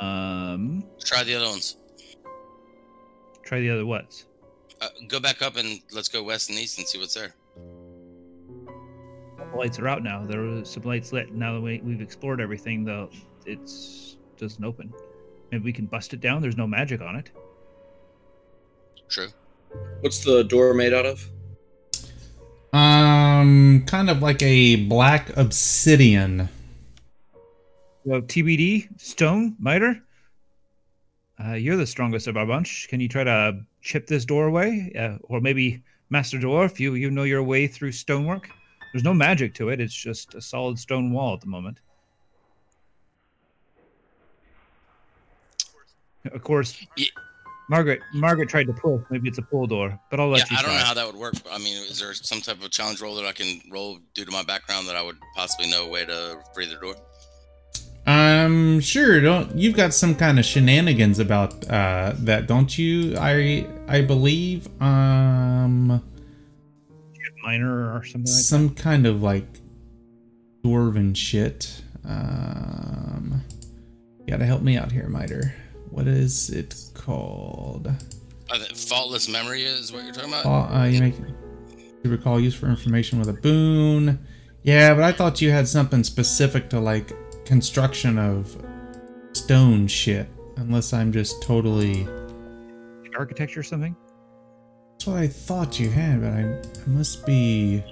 Um, Try the other ones. try the other what's. Uh, go back up and let's go west and east and see what's there. The lights are out now. There were some lights lit. Now that we, we've explored everything, though, it's doesn't open. Maybe we can bust it down. There's no magic on it. True. What's the door made out of? Um, kind of like a black obsidian. Well, TBD, Stone, Miter. Uh, you're the strongest of our bunch. Can you try to chip this door away, uh, or maybe Master Dwarf? You you know your way through stonework. There's no magic to it. It's just a solid stone wall at the moment. Of course, Ye- Margaret. Margaret tried to pull. Maybe it's a pull door, but I'll Yeah, let you I don't try. know how that would work. I mean, is there some type of challenge roll that I can roll due to my background that I would possibly know a way to free the door? Um, sure. Don't you've got some kind of shenanigans about uh that, don't you? I I believe um Minor or something like some kind of like dwarven shit. Um, you gotta help me out here, Miter. What is it called? I think faultless memory is what you're talking about. Uh, uh, you make you recall use for information with a boon. Yeah, but I thought you had something specific to like construction of stone shit. Unless I'm just totally. Architecture or something. That's what I thought you had, but I, I must be.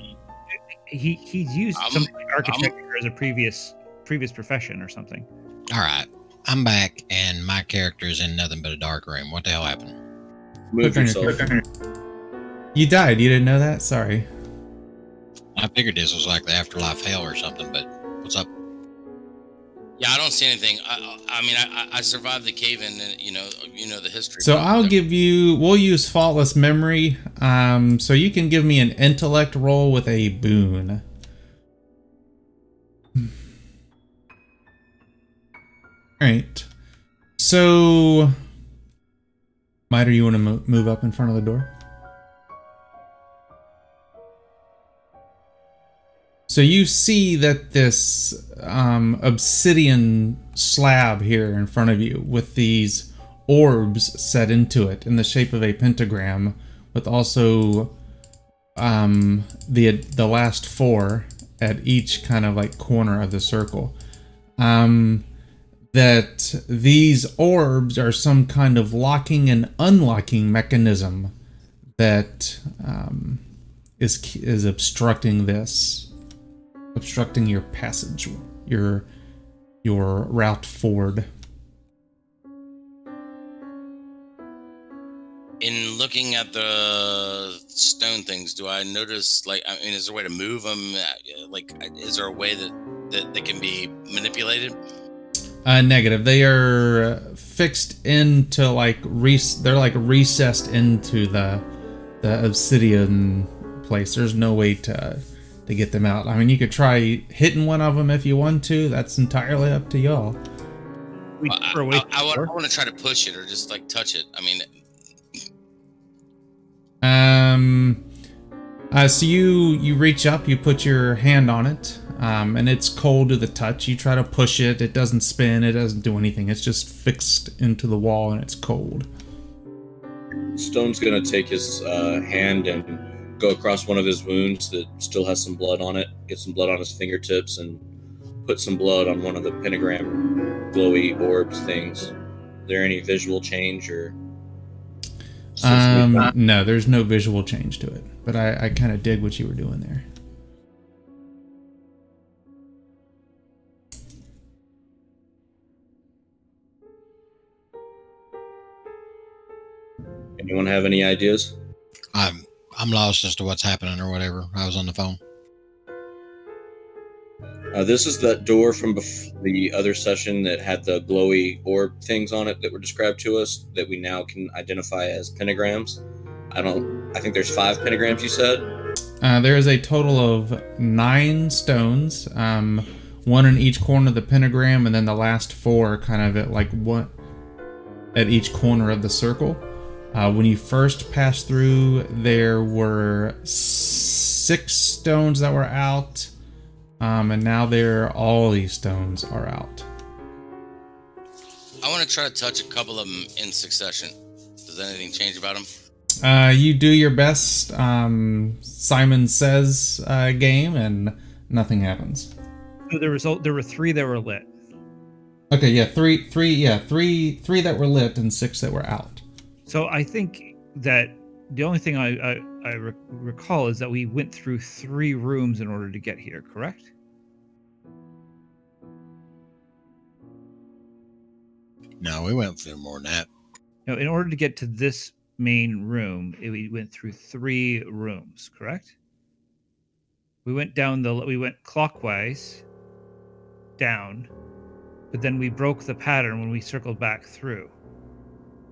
He he's used I'm- something like architecture as a previous previous profession or something. All right, I'm back, and my character is in nothing but a dark room. What the hell happened? Move Click on your yourself. You died. You didn't know that? Sorry. I figured this was like the afterlife hell or something, but what's up? Yeah, I don't see anything. I, I mean, I, I- survived the cave in, and you know, you know the history. So I'll give you. We'll use faultless memory. Um, so you can give me an intellect roll with a boon. All right. So, Miter, you want to mo- move up in front of the door? So you see that this um, obsidian slab here in front of you with these orbs set into it in the shape of a pentagram, with also um, the the last four at each kind of like corner of the circle. Um, that these orbs are some kind of locking and unlocking mechanism that um, is is obstructing this, obstructing your passage, your your route forward. in looking at the stone things, do I notice like I mean, is there a way to move them? Like, is there a way that that they can be manipulated? Uh, negative. They are uh, fixed into like res- They're like recessed into the the obsidian place. There's no way to to get them out. I mean, you could try hitting one of them if you want to. That's entirely up to y'all. Well, I, throw away I, the door. want to try to push it or just like touch it. I mean, Um. Uh, so you you reach up, you put your hand on it, um, and it's cold to the touch. You try to push it, it doesn't spin, it doesn't do anything. It's just fixed into the wall, and it's cold. Stone's gonna take his uh, hand and go across one of his wounds that still has some blood on it. Get some blood on his fingertips and put some blood on one of the pentagram glowy orbs things. Is there any visual change or? Um, no, there's no visual change to it, but I, I kind of dig what you were doing there. Anyone have any ideas? I'm I'm lost as to what's happening or whatever. I was on the phone. Uh, this is that door from bef- the other session that had the glowy orb things on it that were described to us that we now can identify as pentagrams. I don't. I think there's five pentagrams. You said. Uh, there is a total of nine stones, um, one in each corner of the pentagram, and then the last four kind of at like what at each corner of the circle. Uh, when you first passed through, there were six stones that were out, um, and now there all these stones are out. I want to try to touch a couple of them in succession. Does anything change about them? Uh, you do your best. Um, Simon says uh, game, and nothing happens. So the result there were three that were lit. Okay, yeah, three, three, yeah, three, three that were lit and six that were out. So I think that the only thing I I, I re- recall is that we went through three rooms in order to get here. Correct? No, we went through more than that. No, in order to get to this main room, it, we went through three rooms. Correct? We went down the we went clockwise down, but then we broke the pattern when we circled back through.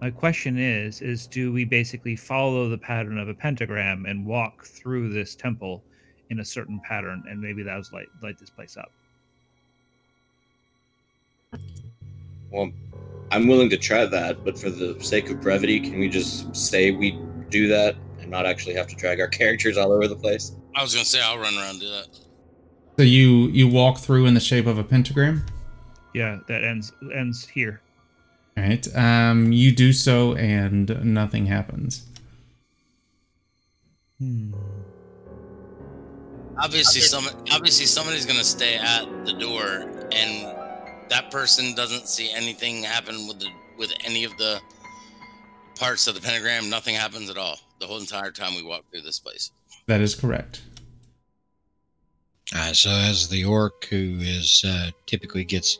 My question is is do we basically follow the pattern of a pentagram and walk through this temple in a certain pattern and maybe that was light light this place up. Well, I'm willing to try that, but for the sake of brevity, can we just say we do that and not actually have to drag our characters all over the place? I was gonna say I'll run around and do that. So you you walk through in the shape of a pentagram. Yeah, that ends ends here. All right. Um, you do so, and nothing happens. Obviously, some obviously somebody's gonna stay at the door, and that person doesn't see anything happen with the with any of the parts of the pentagram. Nothing happens at all the whole entire time we walk through this place. That is correct. Uh, so as the orc who is uh, typically gets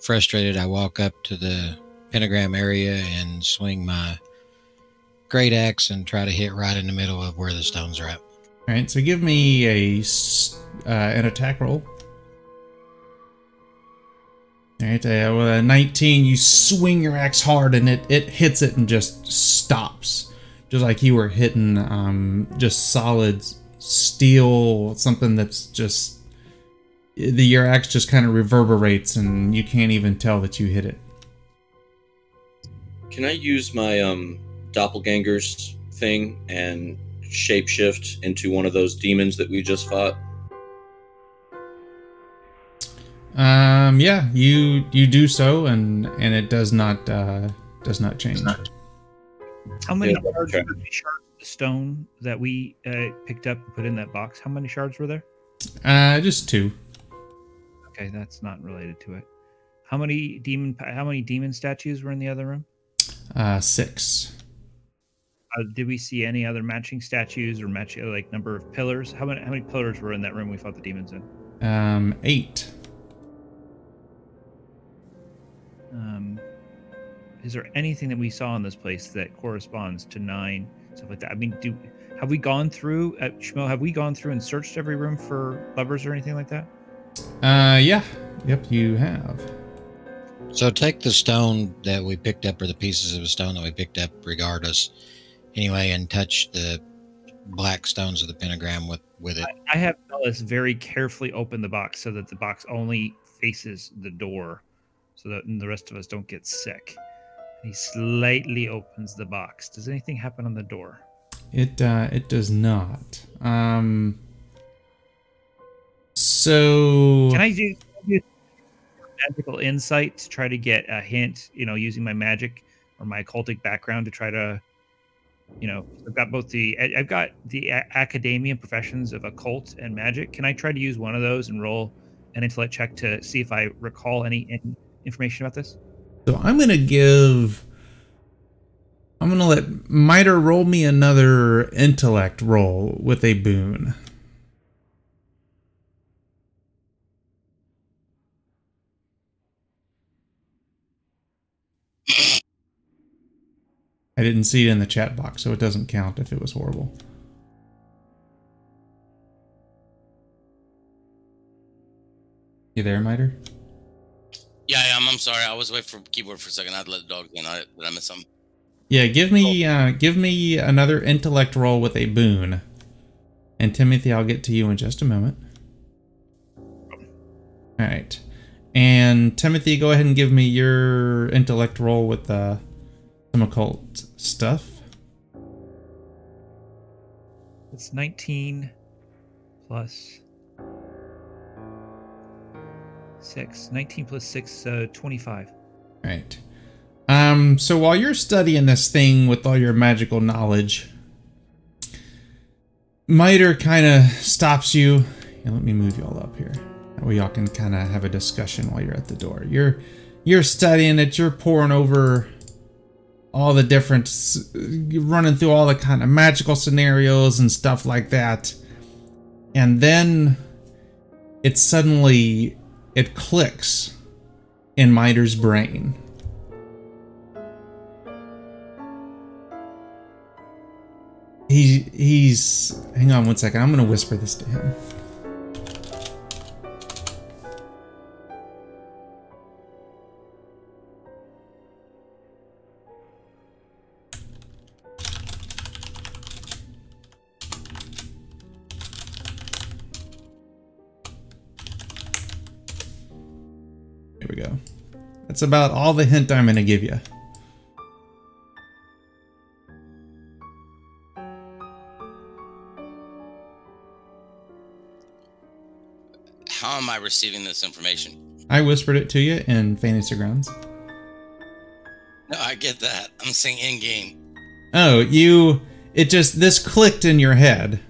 frustrated, I walk up to the pentagram area and swing my great axe and try to hit right in the middle of where the stones are at. All right. So give me a uh, an attack roll. All right. Uh, with a 19, you swing your axe hard, and it it hits it and just stops, just like you were hitting um just solid steel, something that's just the your axe just kind of reverberates, and you can't even tell that you hit it. Can I use my um doppelgangers thing and shapeshift into one of those demons that we just fought? Um, yeah, you you do so, and and it does not uh does not change. How many Yeah, shards, okay. how many shards of stone that we uh, picked up and put in that box? How many shards were there? Uh, just two. Okay, that's not related to it. How many demon how many demon statues were in the other room? Uh, six. Uh, did we see any other matching statues or match like number of pillars? How many how many pillars were in that room we fought the demons in? Um, eight. Um, is there anything that we saw in this place that corresponds to nine stuff like that? I mean, do have we gone through at Schmo? Have we gone through and searched every room for levers or anything like that? Uh, yeah. Yep, you have. So take the stone that we picked up, or the pieces of a stone that we picked up, regardless, anyway, and touch the black stones of the pentagram with with it. I have Ellis very carefully open the box so that the box only faces the door, so that the rest of us don't get sick. He slightly opens the box. Does anything happen on the door? It uh, it does not. Um. So Can I do, do magical insight to try to get a hint? You know, using my magic or my occultic background to try to, you know, I've got both the I've got the academia professions of occult and magic. Can I try to use one of those and roll an intellect check to see if I recall any in- information about this? So I'm gonna give. I'm gonna let Miter roll me another intellect roll with a boon. I didn't see it in the chat box, so it doesn't count if it was horrible. You there, Miter? Yeah, I am. I'm sorry. I was away from keyboard for a second. I had to let the dog in. I, did I miss something? Yeah, give me uh, give me another intellect roll with a boon. And Timothy, I'll get to you in just a moment. All right. And Timothy, go ahead and give me your intellect roll with uh, some occult stuff. It's 19 plus 6. 19 plus 6, uh, 25. All right. Um, so while you're studying this thing with all your magical knowledge, Miter kind of stops you. Yeah, let me move y'all up here. That way y'all can kind of have a discussion while you're at the door. You're you're studying it. You're pouring over all the different, running through all the kind of magical scenarios and stuff like that, and then it suddenly it clicks in Miter's brain. He he's hang on one second. I'm gonna whisper this to him. That's about all the hint I'm gonna give you. How am I receiving this information? I whispered it to you in Fantasy Grounds. No, I get that. I'm saying in game. Oh, you. It just. This clicked in your head.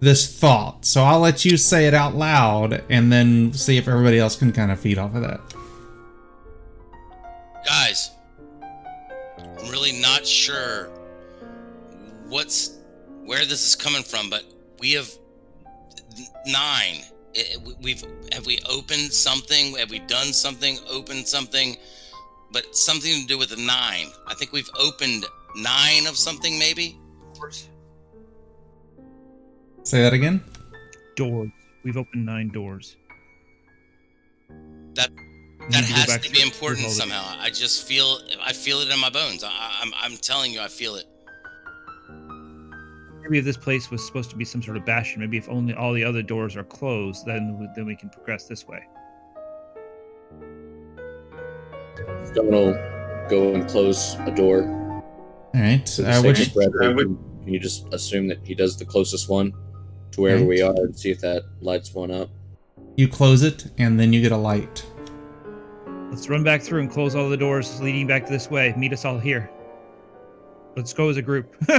This thought. So I'll let you say it out loud and then see if everybody else can kind of feed off of that. Guys, I'm really not sure what's where this is coming from, but we have nine. It- it- we've have we opened something? Have we done something? Opened something? But something to do with a nine. I think we've opened nine of something, maybe. Say that again. Doors. We've opened nine doors. That We that has back to be important all the- somehow. I just feel I feel it in my bones. I, I'm I'm telling you, I feel it. Maybe if this place was supposed to be some sort of bastion, maybe if only all the other doors are closed, then then we can progress this way. Someone will go and close a door. All right. For the Uh, sake which of Brad, I would- can, can you just assume that he does the closest one to wherever Right. we are and see if that lights one up? you close it and then you get a light. Let's run back through and close all the doors leading back this way. Meet us all here. Let's go as a group. All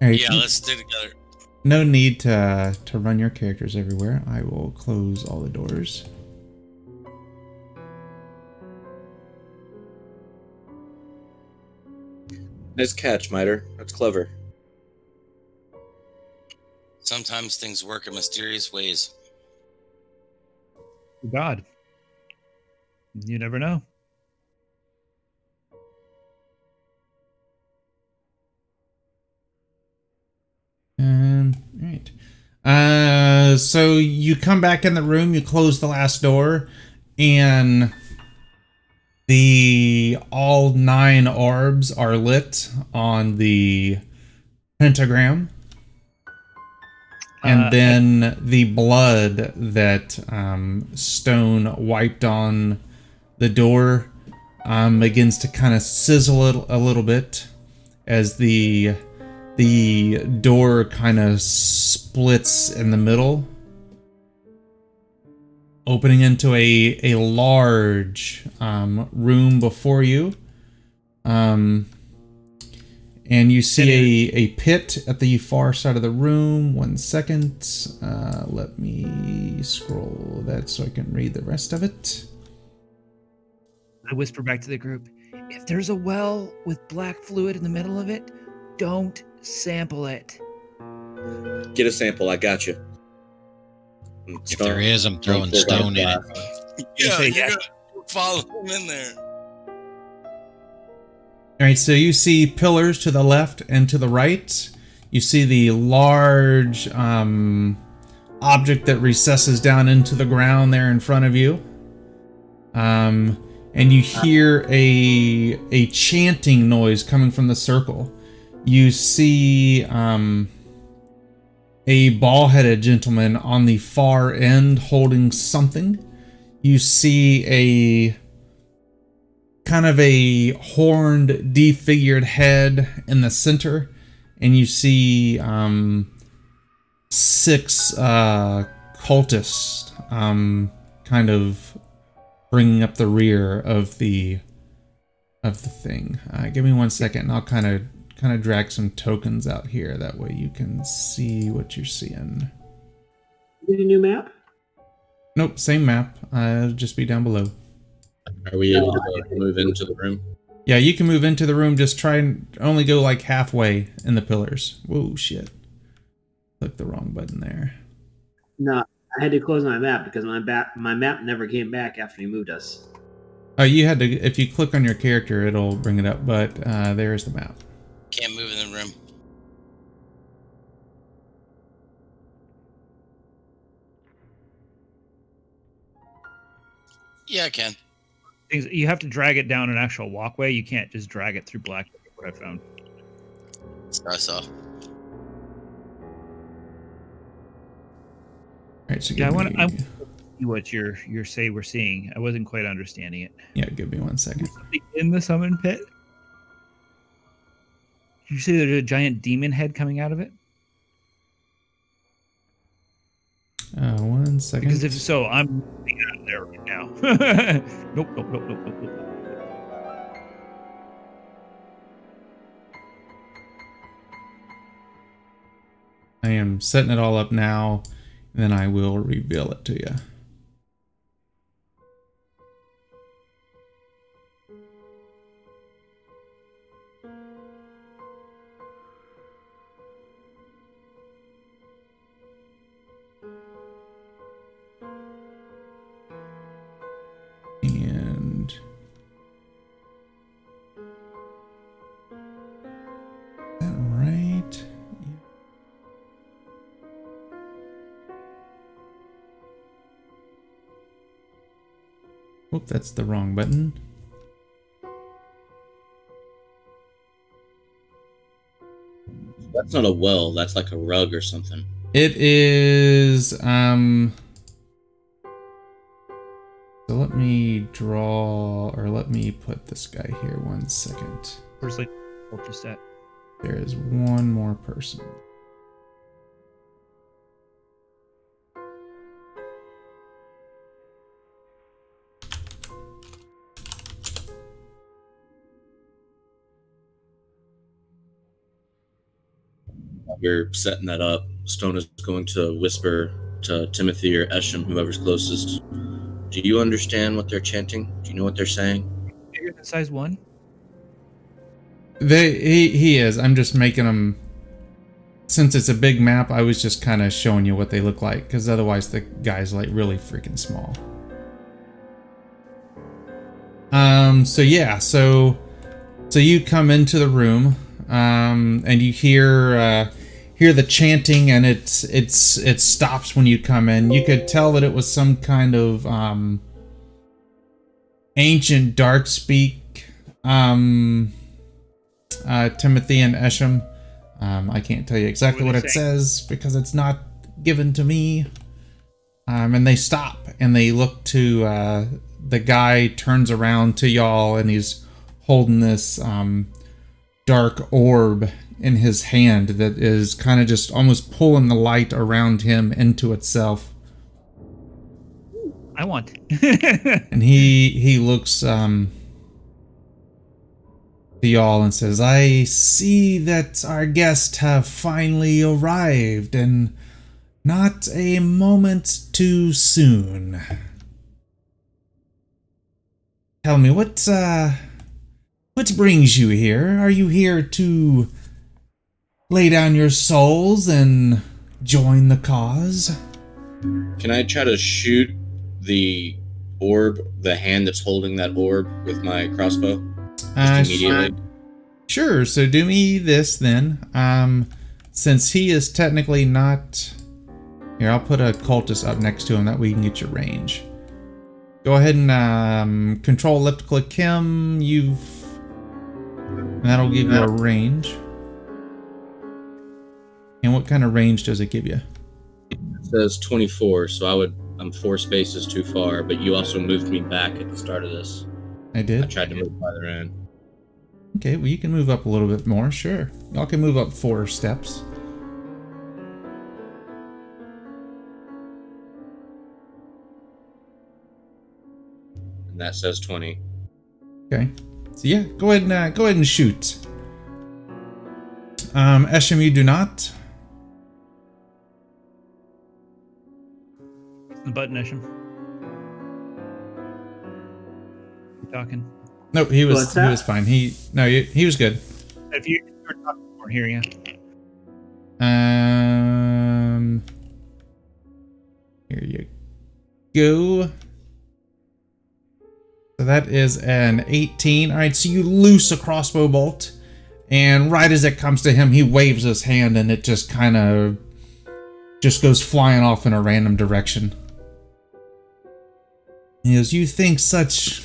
right. Yeah, let's stay together. No need to to run your characters everywhere. I will close all the doors. Nice catch, Miter. That's clever. Sometimes things work in mysterious ways. God. You never know. Um, right. Uh, so you come back in the room, you close the last door, and the all nine orbs are lit on the pentagram. And Uh, then the blood that um, Stone wiped on the door um, begins to kind of sizzle it a little bit as the the door kind of splits in the middle, opening into a a large um, room before you. Um, and you see a, a pit at the far side of the room. One second. Uh, let me scroll that so I can read the rest of it. I whisper back to the group if there's a well with black fluid in the middle of it, don't sample it. Get a sample. I got you. And If there is, I'm throwing Stone- stone in it. Yeah, say you yes. follow him in there. All right, so you see pillars to the left and to the right. You see the large um, object that recesses down into the ground there in front of you. Um, and you hear a a chanting noise coming from the circle. You see um, a ball-headed gentleman on the far end holding something. You see a kind of a horned, defigured head in the center, and you see um, six uh, cultists um, kind of bringing up the rear of the of the thing. Uh, give me one second, and I'll kind of kind of drag some tokens out here. That way you can see what you're seeing. Need a new map? Nope, same map. Uh, it'll just be down below. Are we able to move into the room? Yeah, you can move into the room. Just try and only go like halfway in the pillars. Whoa, shit! Click the wrong button there. No, I had to close my map because my map my map never came back after he moved us. Oh, you had to. If you click on your character, it'll bring it up. But uh, there's the map. Can't move in the room. Yeah, I can. You have to drag it down an actual walkway. You can't just drag it through black. What I found. So I saw. Right, so Yeah, I wanna- See What you're you're say we're seeing? I wasn't quite understanding it. yeah, give me one second. In the summon pit. Did you say there's a giant demon head coming out of it? Uh, one second. Because if so, I'm out there right now. nope, nope, nope, nope, nope, nope. I am setting it all up now, then I will reveal it to you. That's the wrong button. That's not a well. That's like a rug or something. It is um so let me draw or let me put this guy here one second. Where's like just at? There is one more person. You're setting that up. Stone is going to whisper to Timothy or Esham, whoever's closest. Do you understand what they're chanting? Do you know what they're saying? Bigger than size one? They he he is. I'm just making them since it's a big map, I was just kind of showing you what they look like cuz otherwise the guy's like really freaking small. Um so yeah, so so you come into the room um and you hear uh hear the chanting and it's it's it stops when you come in. You could tell that it was some kind of um ancient dark speak um uh, Timothy and Esham. Um, I can't tell you exactly What what it says because it's not given to me. Um, and they stop and they look to uh, the guy turns around to y'all and he's holding this um, dark orb in his hand that is kind of just almost pulling the light around him into itself. I want. and he he looks um to y'all and says i see that our guests have finally arrived and not a moment too soon tell me what uh what brings you here are you here to lay down your souls and join the cause Can I try to shoot the orb, the hand that's holding that orb, with my crossbow? Uh, Just immediately. Sure, so do me this then. Um since he is technically not here, I'll put a cultist up next to him that we can get your range. Go ahead and um control left click him. You've and that'll give you a range. And what kind of range does it give you? It says 24, so I would. I'm four spaces too far, but you also moved me back at the start of this. I did. I tried to move farther in. Okay, well you can move up a little bit more, sure. Y'all can move up four steps. And that says 20. Okay. So yeah, go ahead and uh, go ahead and shoot. Um, Esham, you do not. The button, Esham. You talking? Nope, he was What's he that? was fine. He no, he, he was good. If you are talking, we're hearing you. Um, here you go. So that is an 18. All right, so you loose a crossbow bolt, and right as it comes to him, he waves his hand, and it just kind of just goes flying off in a random direction. He goes, "You think such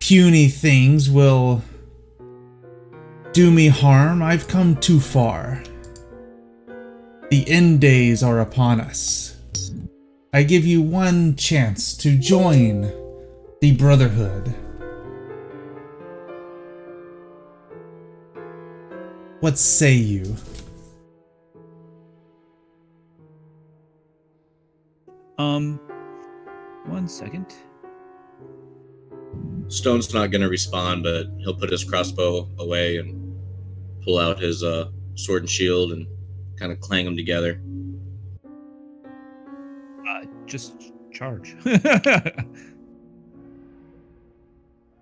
puny things will do me harm? I've come too far." The end days are upon us. I give you one chance to join the Brotherhood. What say you? Um, one second. Stone's not going to respond, but he'll put his crossbow away and pull out his uh, sword and shield and kind of clang them together. Uh, just charge.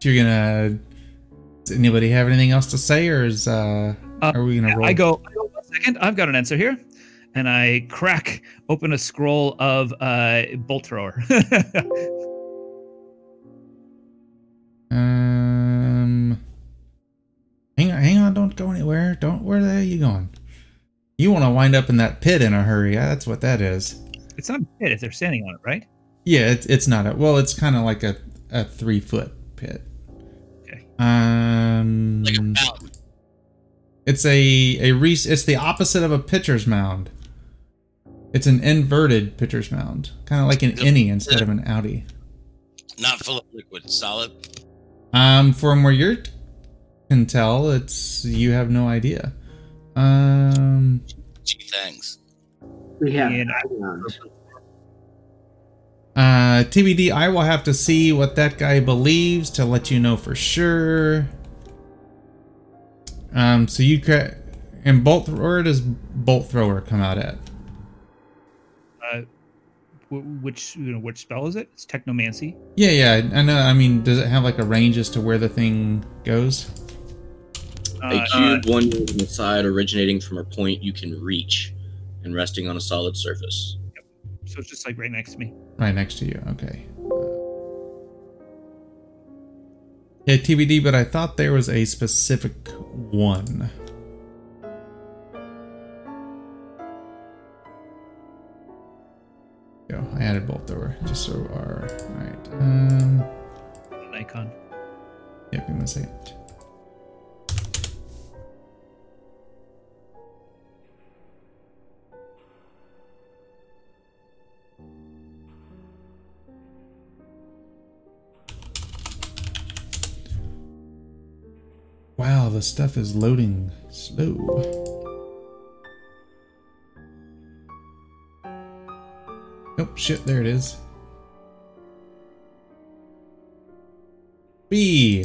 You're gonna. Does anybody have anything else to say, or is uh, Uh, are we gonna roll? I go, I go, one second, I've got an answer here. And I crack open a scroll of uh, bolt thrower. Um. Hang on, hang on! Don't go anywhere. Don't. Where the hell are you going? You want to wind up in that pit in a hurry? That's what that is. it's not a pit if they're standing on it, right? Yeah, it's it's not a. Well, it's kind of like a a three foot pit. Okay. Um. Like a mountain. It's a a re- It's the opposite of a pitcher's mound. It's an inverted pitcher's mound, kind of like an innie instead of an outie. Not full of liquid, solid. Um, from where you can tell, it's you have no idea. Um, Gee, thanks. We have And- background. uh, TBD. I will have to see what that guy believes to let you know for sure. Um, so you can and bolt where does bolt thrower come out at? Uh, wh- which you know which spell is it? It's technomancy. Yeah, yeah, I know. I mean, does it have like a range as to where the thing goes? Uh, a cube one unit on the side originating from a point you can reach and resting on a solid surface. Yep. so it's just like right next to me. Right next to you. Okay. Yeah, TBD, but I thought there was a specific one. Go. I added both over just so our. Alright. Um. An icon. Yep, give me second. Wow, the stuff is loading slow. Oh shit, there it is. B.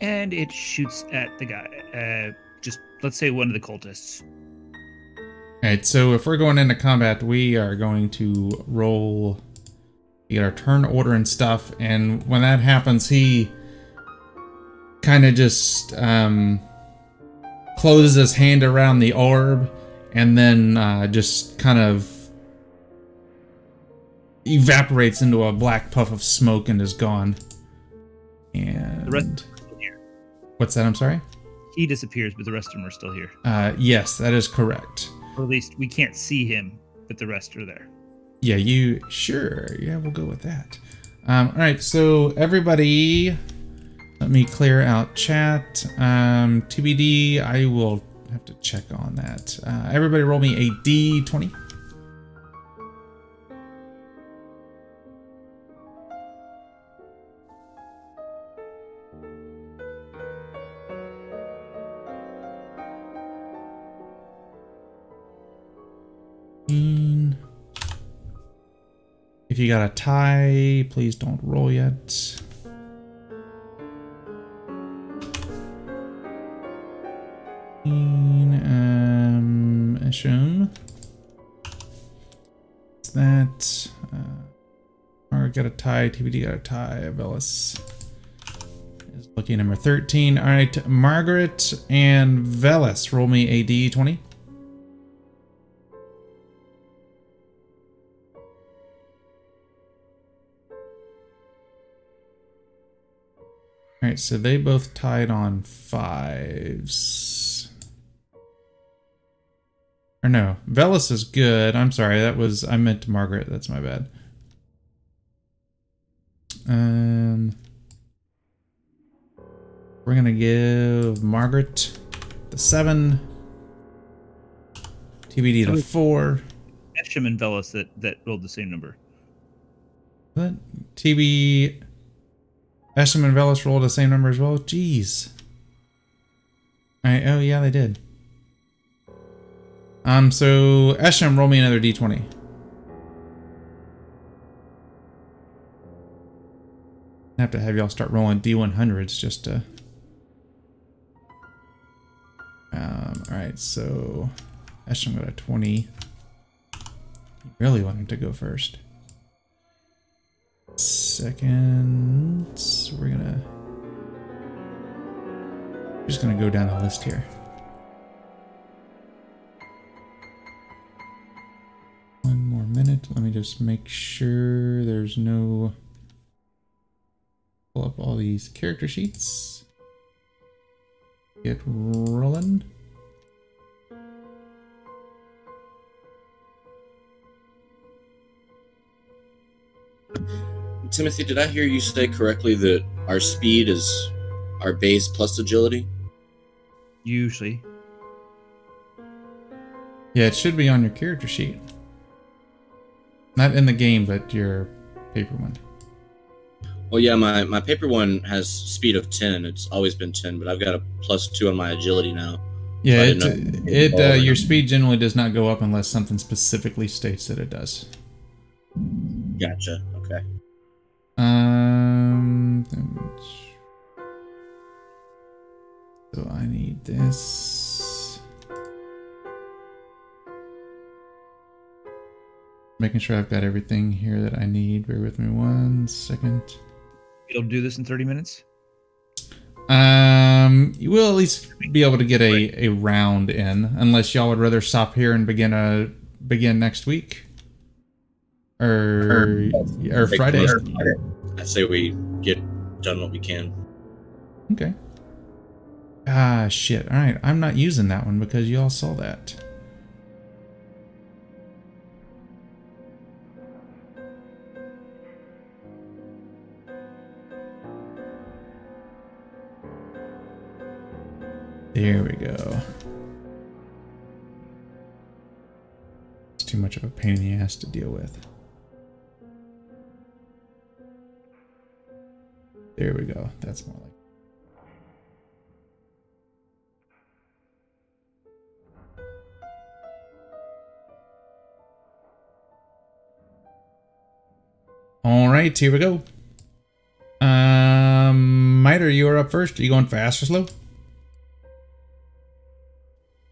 And it shoots at the guy. Uh, just let's say one of the cultists. Alright, so if we're going into combat, we are going to roll get our turn order and stuff, and when that happens, he kind of just um, closes his hand around the orb, and then uh, just kind of evaporates into a black puff of smoke and is gone. And The rest here. what's that? I'm sorry. He disappears, but the rest of them are still here. Uh, yes, that is correct. Or at least we can't see him, but the rest are there. Yeah, you sure? Yeah, we'll go with that. Um, all right, so everybody, let me clear out chat. Um, TBD, I will have to check on that. Uh, everybody, roll me a d20. If you got a tie, please don't roll yet. Um, assume it's that. Uh, or got a tie. TBD got a tie. Velas is lucky number thirteen. All right, Margaret and Velas, roll me a d twenty. All right, so they both tied on fives. Or no, Velas is good. I'm sorry, that was I meant Margaret. That's my bad. Um, we're gonna give Margaret the seven, TBD the four. Esham and Velas that that rolled the same number. What? TB Esham and Velas rolled the same number as well? Jeez. Oh yeah, they did. Um, so Esham, roll me another d20. I have to have y'all start rolling d100s just to... Um, alright, so... Esham got a 20. You really wanted to go first. Second, we're gonna just gonna go down the list here. One more minute. Let me just make sure there's no pull up all these character sheets. Get rolling. Timothy, did I hear you say correctly that our speed is our base plus agility? Usually, Yeah, it should be on your character sheet. Not in the game, but your paper one. Well, yeah, my, my paper one has speed of 10. It's always been 10, but I've got a plus two on my agility now. Yeah, I it, didn't it uh, your speed generally does not go up unless something specifically states that it does. Gotcha. Okay. Um, so I need this. Making sure I've got everything here that I need. Bear with me one second. you'll do this in 30 minutes. Um, you will at least be able to get a, a round in, unless y'all would rather stop here and begin a begin next week, or or Friday. plus Friday. I say we get done what we can. Okay. Ah, shit. All right, I'm not using that one because y'all saw that. There we go. It's too much of a pain in the ass to deal with. There we go. That's more like. All right, here we go. Um, Miter, you are up first. Are you going fast or slow?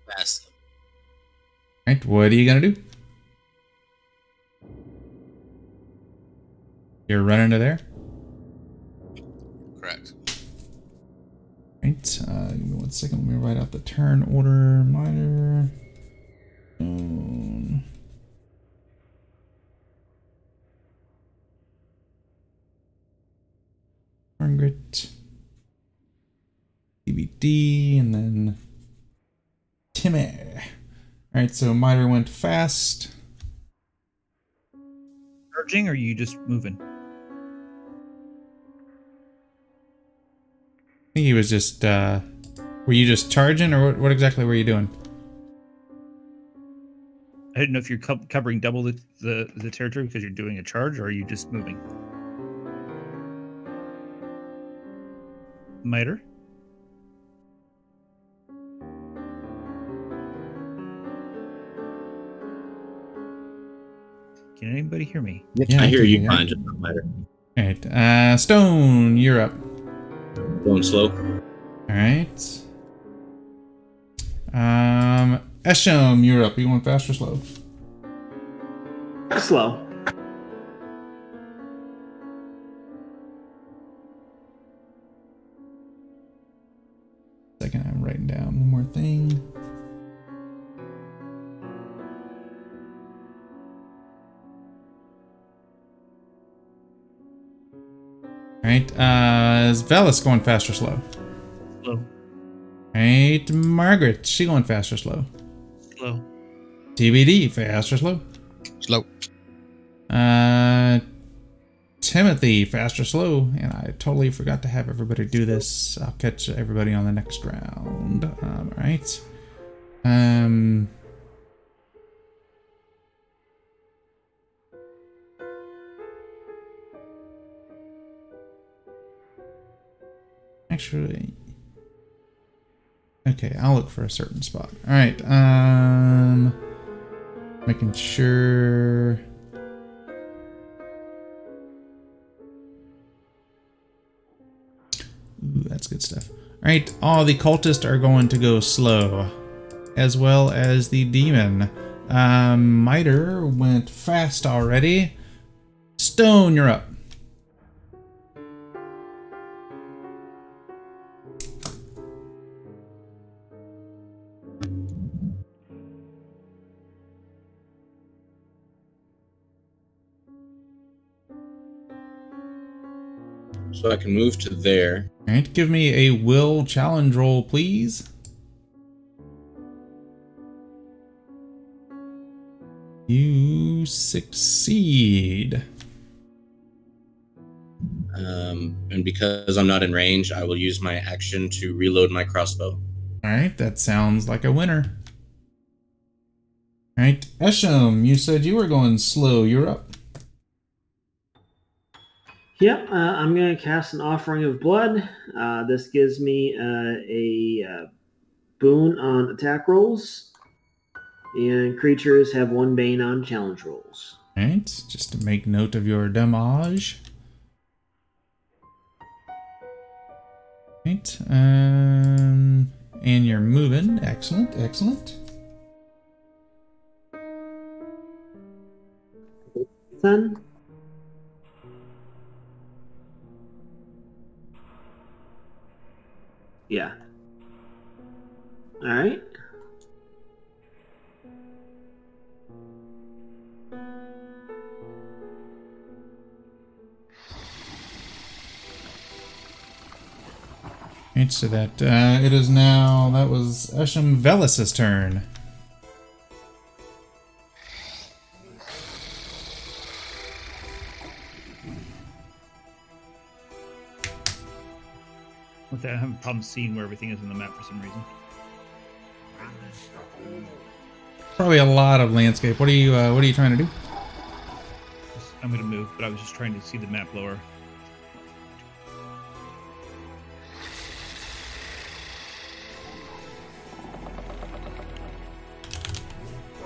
Fast. right, what are you gonna do? You're running to there. Correct. Right. Uh, give me one second. Let me write out the turn order. Miter. Stone. Margaret. DVD and then Timmy. All right, so Miter went fast. Charging, or are you just moving? Think he was just. uh Were you just charging, or what, what exactly were you doing? I didn't know if you're co- covering double the, the the territory because you're doing a charge, or are you just moving? Miter. Can anybody hear me? Yeah, I I hear you hear. fine, just not matter. All right, uh, Stone, you're up. Going slow. All right. Um, Esham, you're up. You want fast or slow? Slow. Second, I'm writing down one more thing. All right, uh, is Velas going fast or slow? Slow. Right, Margaret, she going fast or slow? Slow. TBD, fast or slow? Slow. Uh, Timothy, fast or slow? And I totally forgot to have everybody do this. I'll catch everybody on the next round. Um, all right. Um. Actually, okay, I'll look for a certain spot. All right. Um, making sure. Ooh, that's good stuff. All right, all the cultists are going to go slow, as well as the demon. Um, Miter went fast already. Stone, you're up. So I can move to there. All right, give me a will challenge roll, please. You succeed. Um, and because I'm not in range, I will use my action to reload my crossbow. All right, that sounds like a winner. All right, Esham, you said you were going slow. You're up. Yep, uh, I'm going to cast an Offering of Blood. Uh, this gives me uh, a uh, boon on attack rolls, and creatures have one bane on challenge rolls. All right, just to make note of your damage. Right, um, and you're moving. Excellent, excellent. Then, yeah. All right. Right, that uh, it is now that was Esham Velas's turn. With that, I have a problem seeing where everything is in the map for some reason. Probably a lot of landscape. What are you uh, What are you trying to do? I'm gonna move, but I was just trying to see the map lower.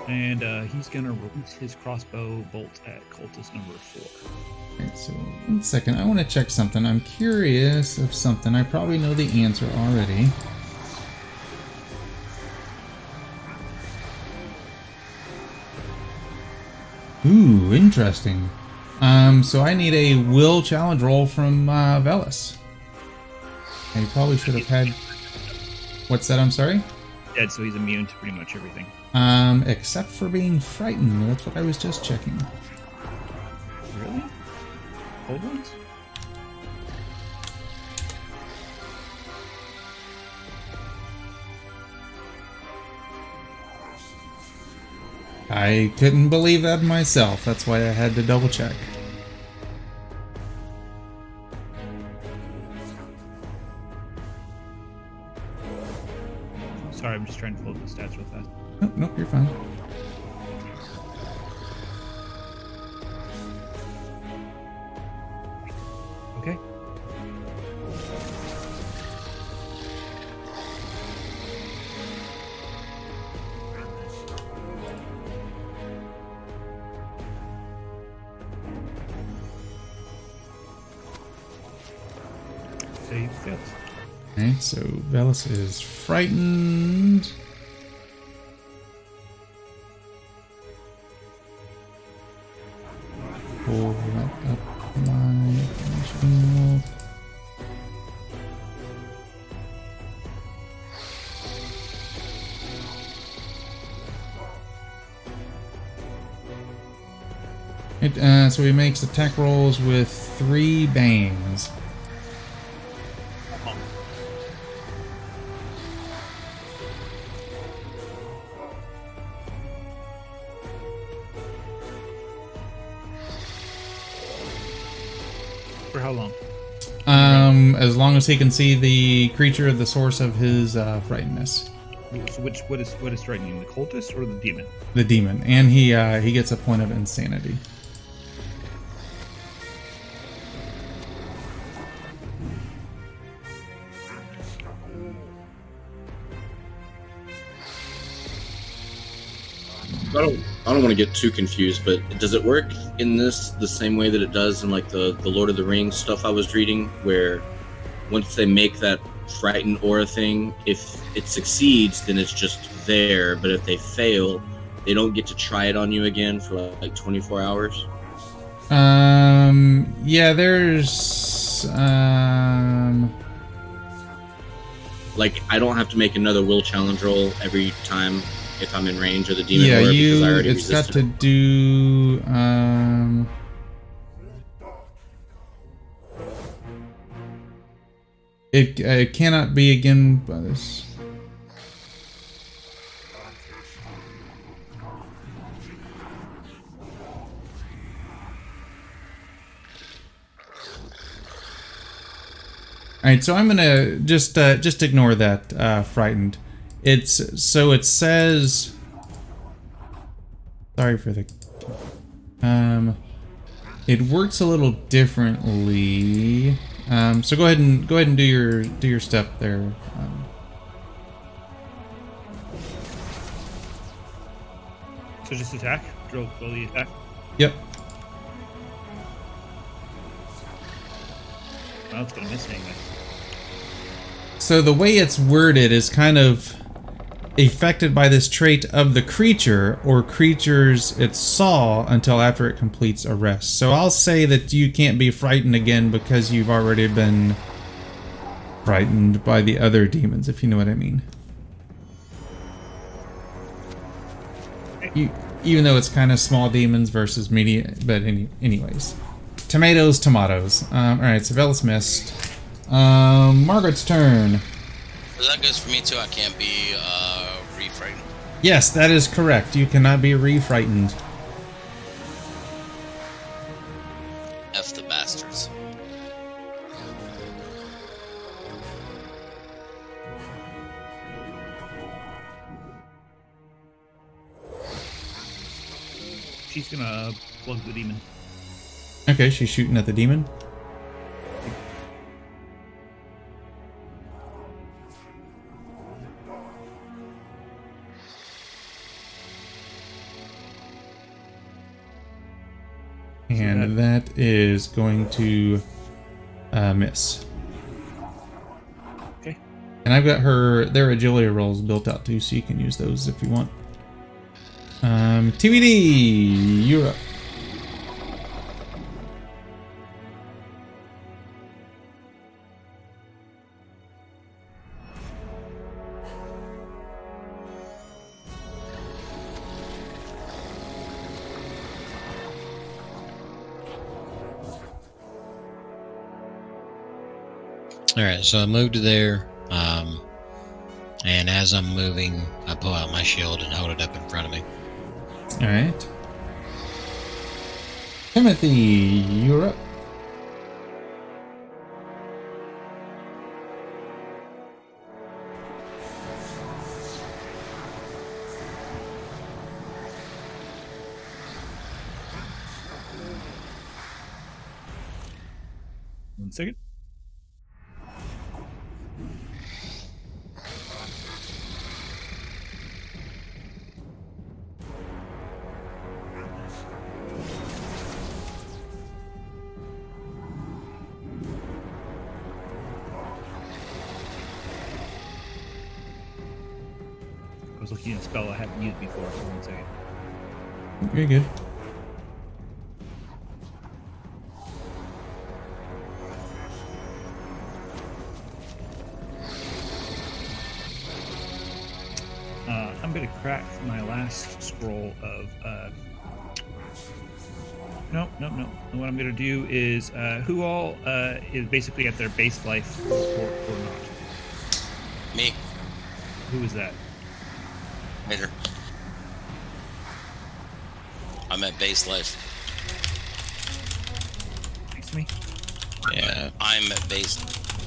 And uh, he's gonna release his crossbow bolt at cultist number four. Right, so one second. I want to check something. I'm curious of something. I probably know the answer already. Ooh, interesting. Um, so I need a will challenge roll from uh, Velas. I probably should have had. What's that? I'm sorry. Dead, so he's immune to pretty much everything. Um, except for being frightened. That's what I was just checking. Really? Cold ones? I couldn't believe that myself. That's why I had to double check. Sorry, I'm just trying to pull up the stats real fast. Nope, nope, you're fine. Okay. Save fails. Okay, so Velas is frightened. Uh, so he makes attack rolls with three banes. For how long? Um, as long as he can see the creature, the source of his uh, frightenedness, So which what is what is him? The cultist or the demon? the demon, and he uh, he gets a point of insanity. I don't want to get too confused, but does it work in this the same way that it does in like the the Lord of the Rings stuff I was reading, where once they make that frightened aura thing, if it succeeds, then it's just there. But if they fail, they don't get to try it on you again for like 24 hours. Um, yeah, there's um, Like I don't have to make another will challenge roll every time if I'm in range of the demon yeah, you. because I already It's got to do um. It, uh, it cannot be again by this. All right, so I'm gonna just uh, just ignore that uh, frightened. It's so it says. Sorry for the. Um, it works a little differently. Um, so go ahead and go ahead and do your do your step there. Um, So just attack. Drill, drill the attack. yep. Well, it's gonna miss anyway. So the way it's worded is kind of affected by this trait of the creature or creatures it saw until after it completes a rest. So I'll say that you can't be frightened again because you've already been frightened by the other demons, if you know what I mean. You, even though it's kind of small demons versus medium, but any, anyways. Tomatoes, tomatoes. Um, all right, so Velas missed. Um, Margaret's turn. So that goes for me too. I can't be uh, refrightened. Yes, that is correct. You cannot be re-frightened. F the bastards. She's gonna plug the demon. Okay, she's shooting at the demon. Going to uh, miss. Okay. And I've got her their agility rolls built out too, so you can use those if you want. Um, TBD, you're up. So I moved to there, um, and as I'm moving, I pull out my shield and hold it up in front of me. All right. Timothy, you're up. Who all uh, is basically at their base life or, or not. Me, Who is that? later. I'm at base life. Next to me. Yeah. I'm at base.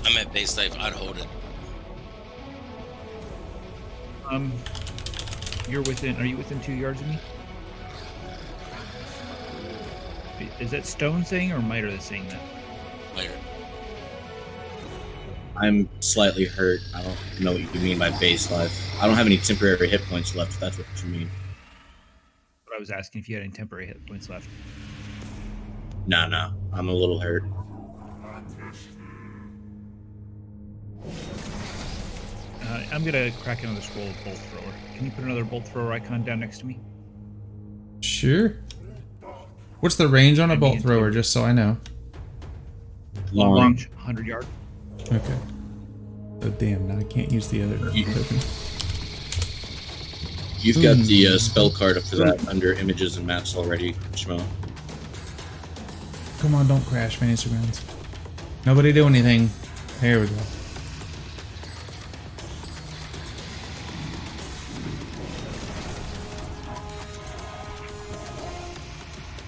I'm at base life. I'd hold it. Um, you're within. Are you within two yards of me? Is that Stone saying or Miter that's saying that? Miter. I'm slightly hurt. I don't know what you mean by base life. I don't have any temporary hit points left. If that's what you mean. But I was asking if you had any temporary hit points left. Nah, nah. I'm a little hurt. Uh, I'm gonna crack another scroll of bolt thrower. Can you put another bolt thrower icon down next to me? Sure. What's the range on a bolt thrower, just so I know? Long. range, 100 yard. Okay. Oh, damn, now I can't use the other You- token. You've got Hmm. the uh, spell card up for that under images and maps already, Shmo. Come on, don't crash, my Instagrams. Nobody do anything. There we go.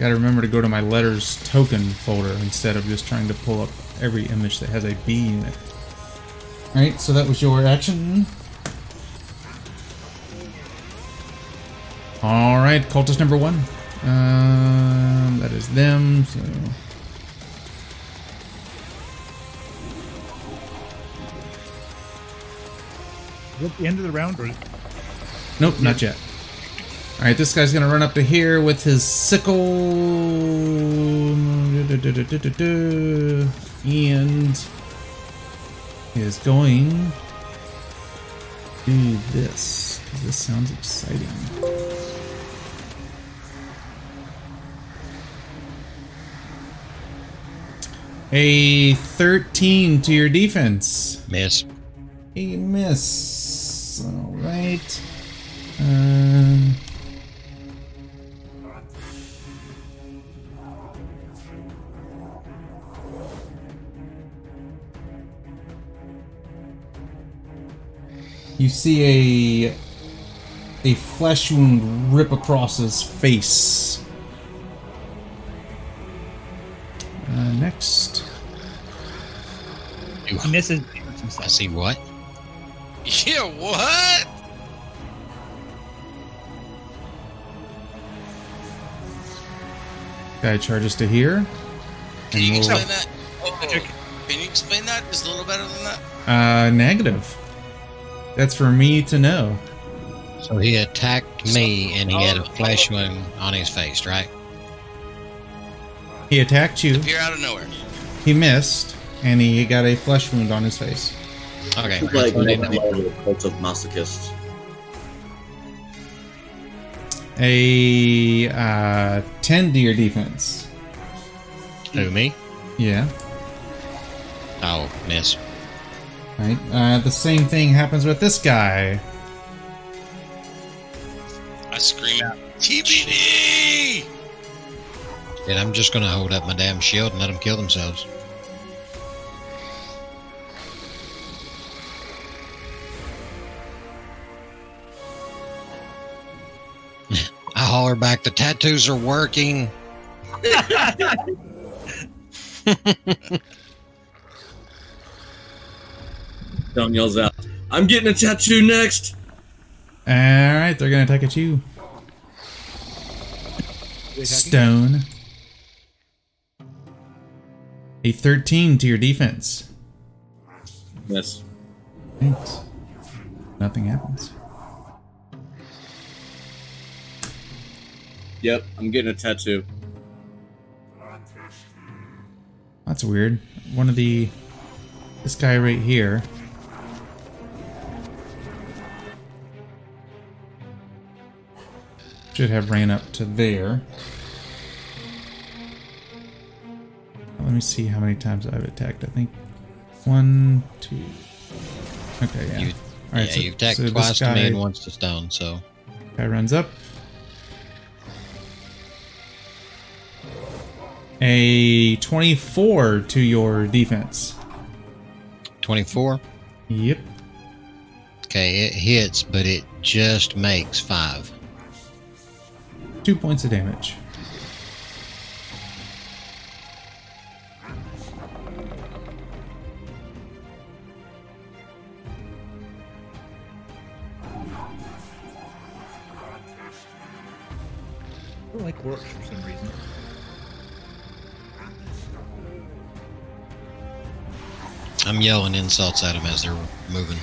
Gotta remember to go to my letters token folder instead of just trying to pull up every image that has a B in it. Alright, so that was your action. Alright, cultist number one. Um, that is them, so. Is that the end of the round? Or Nope, not yet. Alright, this guy's gonna run up to here with his sickle. And is going to do this. Because this sounds exciting. A 13 to your defense. Miss. A miss. All right. Uh, You see a a flesh wound rip across his face. Uh, next. he misses. he I see what? Yeah. What? Guy charges to here. Can you And we'll- explain that? Oh, can you explain that just a little better than that? Uh, negative. That's for me to know. So he attacked me and he had a Oh. flesh wound on his face, right? He attacked you. Appear out of nowhere. He missed, and he got a flesh wound on his face. Okay. It's like what I the cult of masochists. A uh, ten to your defense. Who, me? Yeah. Oh, miss. Right. Uh, the same thing happens with this guy. I scream out, TBD! And I'm just gonna hold up my damn shield and let them kill themselves. I holler back, the tattoos are working. Don yells out, "I'm getting a tattoo next." All right, they're gonna attack at you, Stone. A thirteen to your defense. Yes. Thanks. Nothing happens. Yep, I'm getting a tattoo. That's weird. One of the this guy right here. Should have ran up to there. Let me see how many times I've attacked. I think one, two. Okay, yeah. You- yeah, so- you've attacked so twice to me and once to stone, so Guy runs up. A 24 to your defense. 24. Yep. Okay, it hits, but it just makes five. Two points of damage. I don't like orcs for some reason. I'm yelling insults at them as they're moving.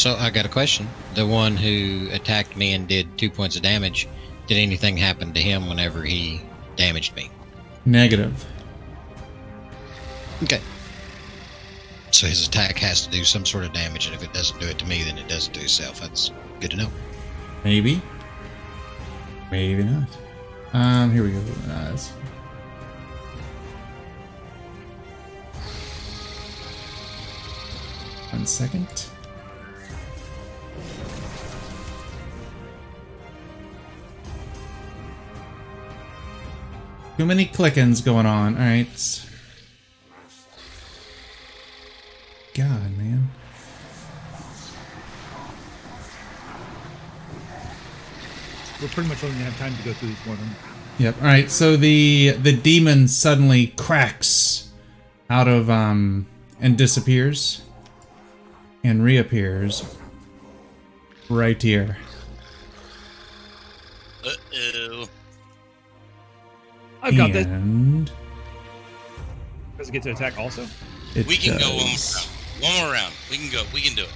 So I got a question. The one who attacked me and did two points of damage, did anything happen to him whenever he damaged me? Negative. Okay. So his attack has to do some sort of damage, and if it doesn't do it to me, then it doesn't do itself. That's good to know. Maybe. Maybe not. Um, here we go. Uh, One second. Too many clickings going on. All right. God, man. We're pretty much only gonna have time to go through these one. Yep. All right. So the the demon suddenly cracks out of um and disappears and reappears right here. Uh oh. I've got this. and Does it get to attack also? It We can go one more round. One more round. We can go. We can do it.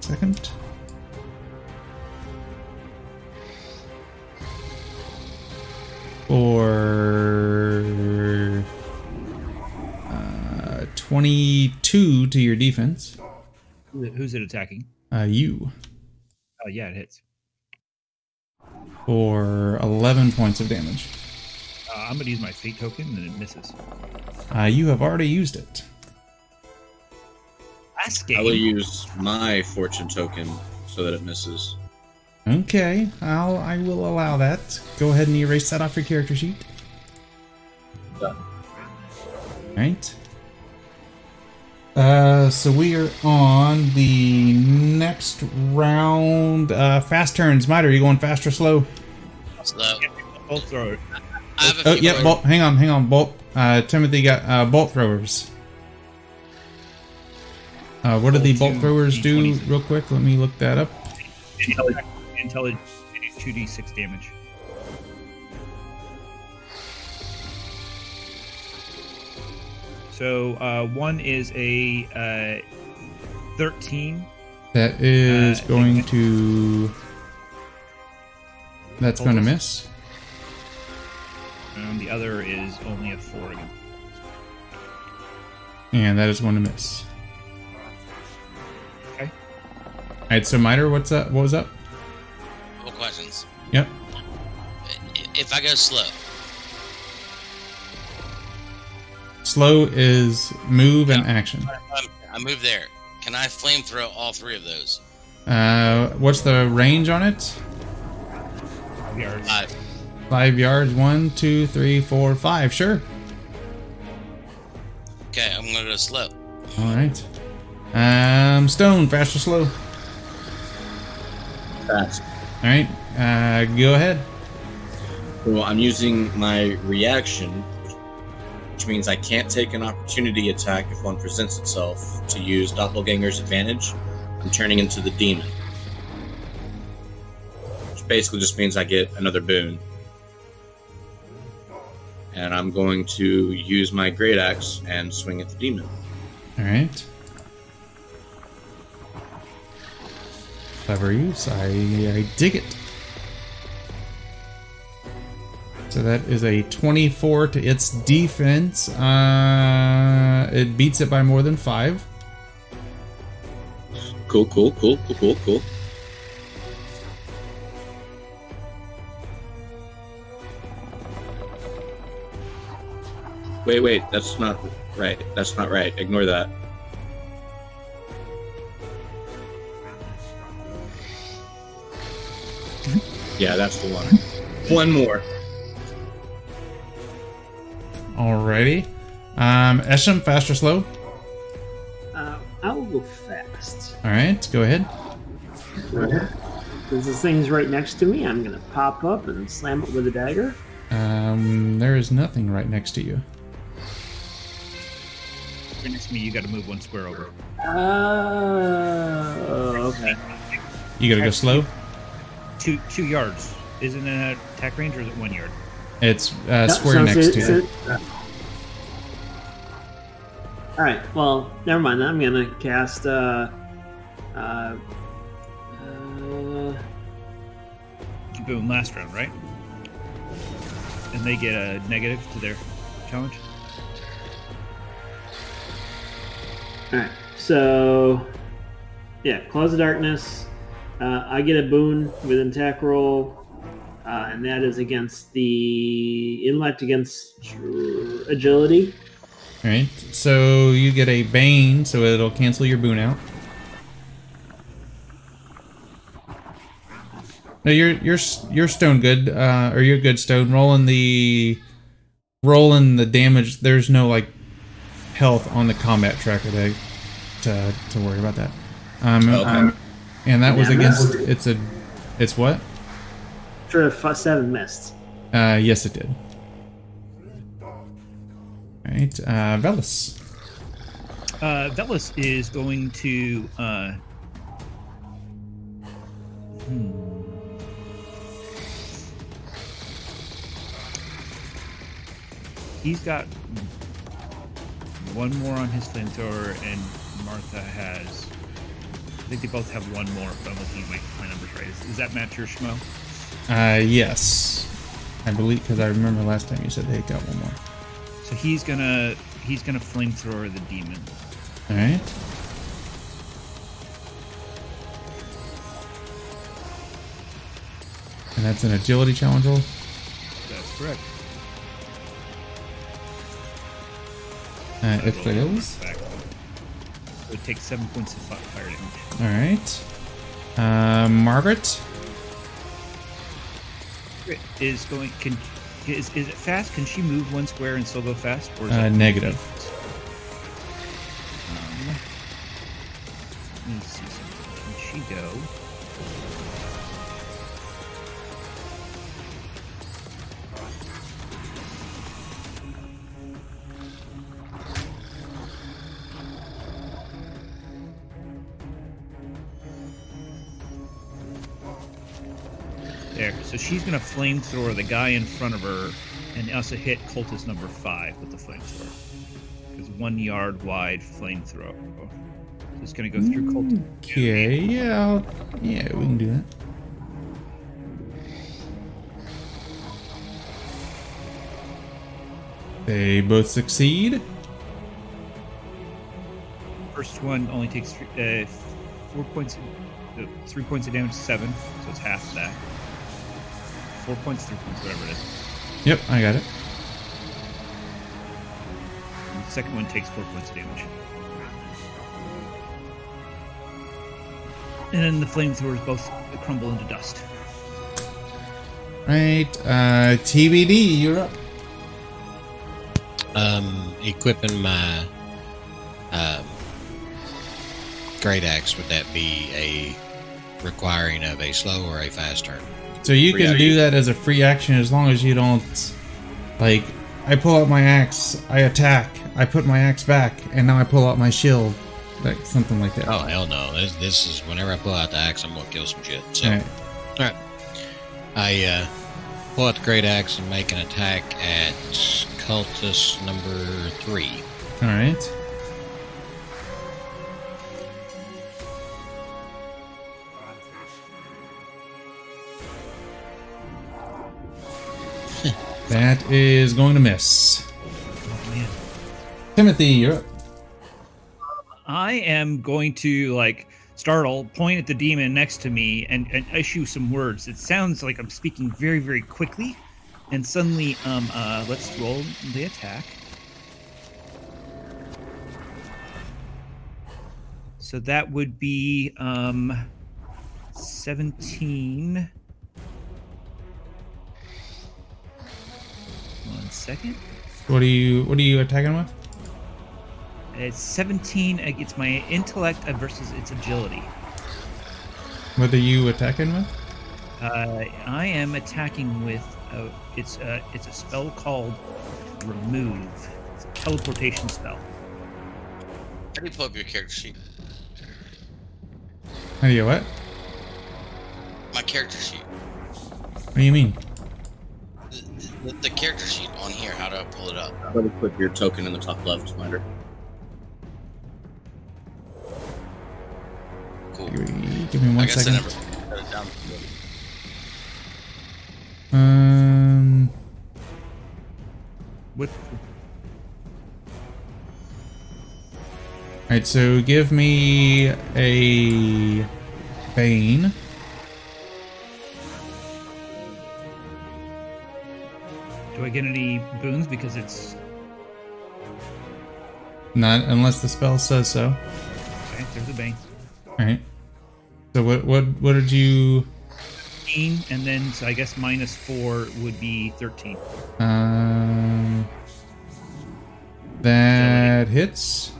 Second. Or uh, twenty-two to your defense. Who- Who's it attacking? Uh, you Oh yeah, it hits. for eleven points of damage. Uh, I'm gonna use my fate token and it misses. Uh, you have already used it. Last game. I will use my fortune token so that it misses. Okay, I'll I will allow that. Go ahead and erase that off your character sheet. Done. Right. Uh, so we are on the next round. Uh, fast turns. Miter, are you going fast or slow? Slow. Both throw it. I have a Oh, few yeah, more- bolt. Hang on, hang on, bolt. Uh, Timothy got uh, bolt throwers. Uh, what do the Bolt bolt two throwers do, real quick? Let me look that up. Intelligence, intelligence, two d six damage. So uh, one is a uh, thirteen. That is Uh, going to. That's going to miss. And the other is only a four again. And that is going to miss. Okay. All right, so Miter, what's up? What was up? Couple questions. Yep. If I go slow, Slow is move and action. I'm, I move there. Can I flamethrow all three of those? Uh, what's the range on it? Five yards. Five. Five yards. One, two, three, four, five. Sure. Okay, I'm gonna go slow. All right. Um, stone, fast or slow? Fast. All right. Uh, go ahead. Well, I'm using my reaction, which means I can't take an opportunity attack if one presents itself to use Doppelganger's advantage. I'm turning into the demon. Which basically just means I get another boon. And I'm going to use my great axe and swing at the demon. All right. Clever use. I I dig it. So that is a 24 to its defense. Uh, it beats it by more than five. Cool, cool, cool, cool, cool, cool. Wait, wait, that's not right. That's not right. Ignore that. yeah, that's the one. One more. Alrighty. Um, Esham, fast or slow? Uh, I will go fast. All right, go ahead. Since this thing's right next to me, I'm gonna pop up and slam it with a dagger. Um, there is nothing right next to you. Right next to me, you got to move one square over. Uh, okay. You gotta go slow. Two two yards. Isn't it an attack range or is it one yard? It's uh, No, square so- next so- to it. you. all right. Well, never mind. I'm gonna cast. Uh, uh, uh, You go in last round, right? And they get a negative to their challenge. all right. So, yeah, close the Darkness. Uh, I get a boon with an attack roll, uh, and that is against the intellect against agility. All right. So you get a bane, so it'll cancel your boon out. No, you're you're you're stone good, uh, or you're good stone. Rolling the rolling the damage. There's no like health on the combat tracker to to, to worry about that. Um, Okay. um, and that was against. It's a. It's what? Sure, f- seven missed. Uh, yes, it did. All right, uh, Velas. Uh, Velas is going to. Uh, hmm. He's got one more on his flamethrower, and Martha has. I think they both have one more. If I'm looking at my, my numbers right. Is, is that match your schmo? Uh, yes. I believe because I remember last time you said they got one more. So he's gonna he's gonna flamethrower the demon. All right. And that's an agility challenge roll. That's correct. Uh, it fails. It would take seven points of fire damage. All right. Uh, Margaret. Is going can is, is it fast? Can she move one square and still go fast? Or is Uh, negative. Um, let me see something. Can she go? She's gonna flamethrower the guy in front of her, and also hit cultist number five with the flamethrower. It's one yard wide flamethrower. So it's gonna go through cultist. Okay. Yeah. I'll- yeah, we can do that. They both succeed. First one only takes three, uh, four points, uh, three points of damage, seven, so it's half that. Four points, three points, whatever it is. Yep, I got it. And the second one takes four points of damage. And then the flamethrowers both crumble into dust. Right. Uh, TBD, you're up. Um, equipping my um, great axe, would that be a requiring of a slow or a fast turn? So you can do that as a free action as long as you don't like I pull out my axe, I attack, I put my axe back, and now I pull out my shield. Like something like that. Oh hell no! This, this is whenever I pull out the axe, I'm gonna kill some shit. So, Alright. all right, I uh, pull out the great axe and make an attack at cultist number three. Alright. That is going to miss. Timothy, you're up. I am going to like startle, point at the demon next to me, and, and issue some words. It sounds like I'm speaking very, very quickly, and suddenly, um, uh, let's roll the attack. So that would be um, 17 One second. What are you What are you attacking with? It's 17. uh, It's my intellect versus its agility. What are you attacking with? Uh, I am attacking with uh, it's uh, it's a spell called remove. It's a teleportation spell. How do you pull up your character sheet? How do you what? My character sheet. What do you mean? The, the, the character sheet on here. How do I pull it up? How to put your token in the top left, Minder. Cool. Give me, give me I one guess second. I never put it down. Um, What? all right, so give me a bane. Do I get any boons because it's Not unless the spell says so. okay? There's a bane. All right. So what what what did you? 15, and then so I guess minus four would be 13. Um, that hits.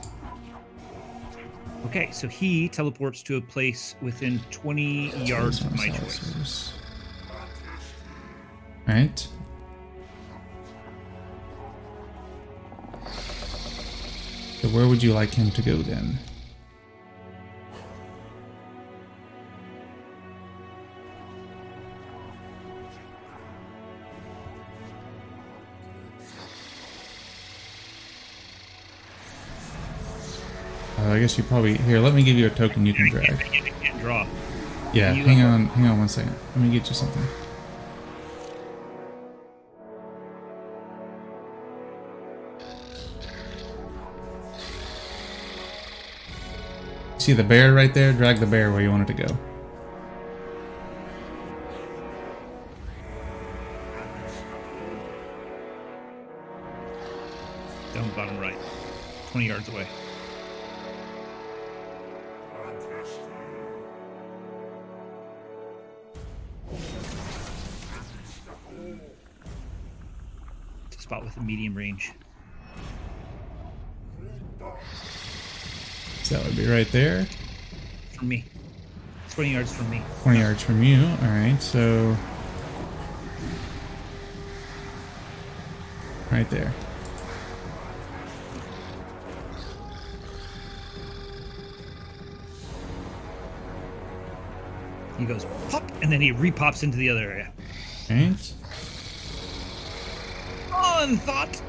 Okay, so he teleports to a place within 20 yards of my choice. All right. So where would you like him to go then? Uh, I guess you probably here. Let me give you a token you can drag. can't, can't draw. Yeah, You- hang on, hang on one second. Let me get you something. See the bear right there? Drag the bear where you want it to go. Down bottom right, 20 yards away. Spot with a medium range. So that would be right there. From me. 20 yards from me. 20 yards from you. Alright, so. Right there. He goes pop, and then he repops into the other area. Alright. On thought.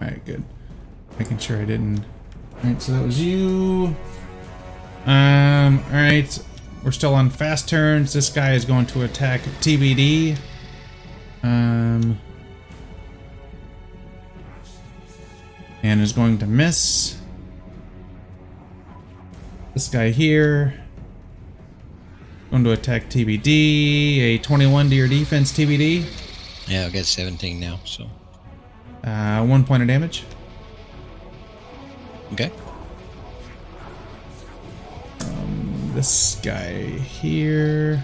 Alright, good. Making sure I didn't. Alright, so that was you. Um, alright. We're still on fast turns. This guy is going to attack TBD. Um. And is going to miss. This guy here. Going to attack TBD. A 21 to your defense, TBD. Yeah, I've got 17 now, so. Uh, one point of damage. Okay. this guy here.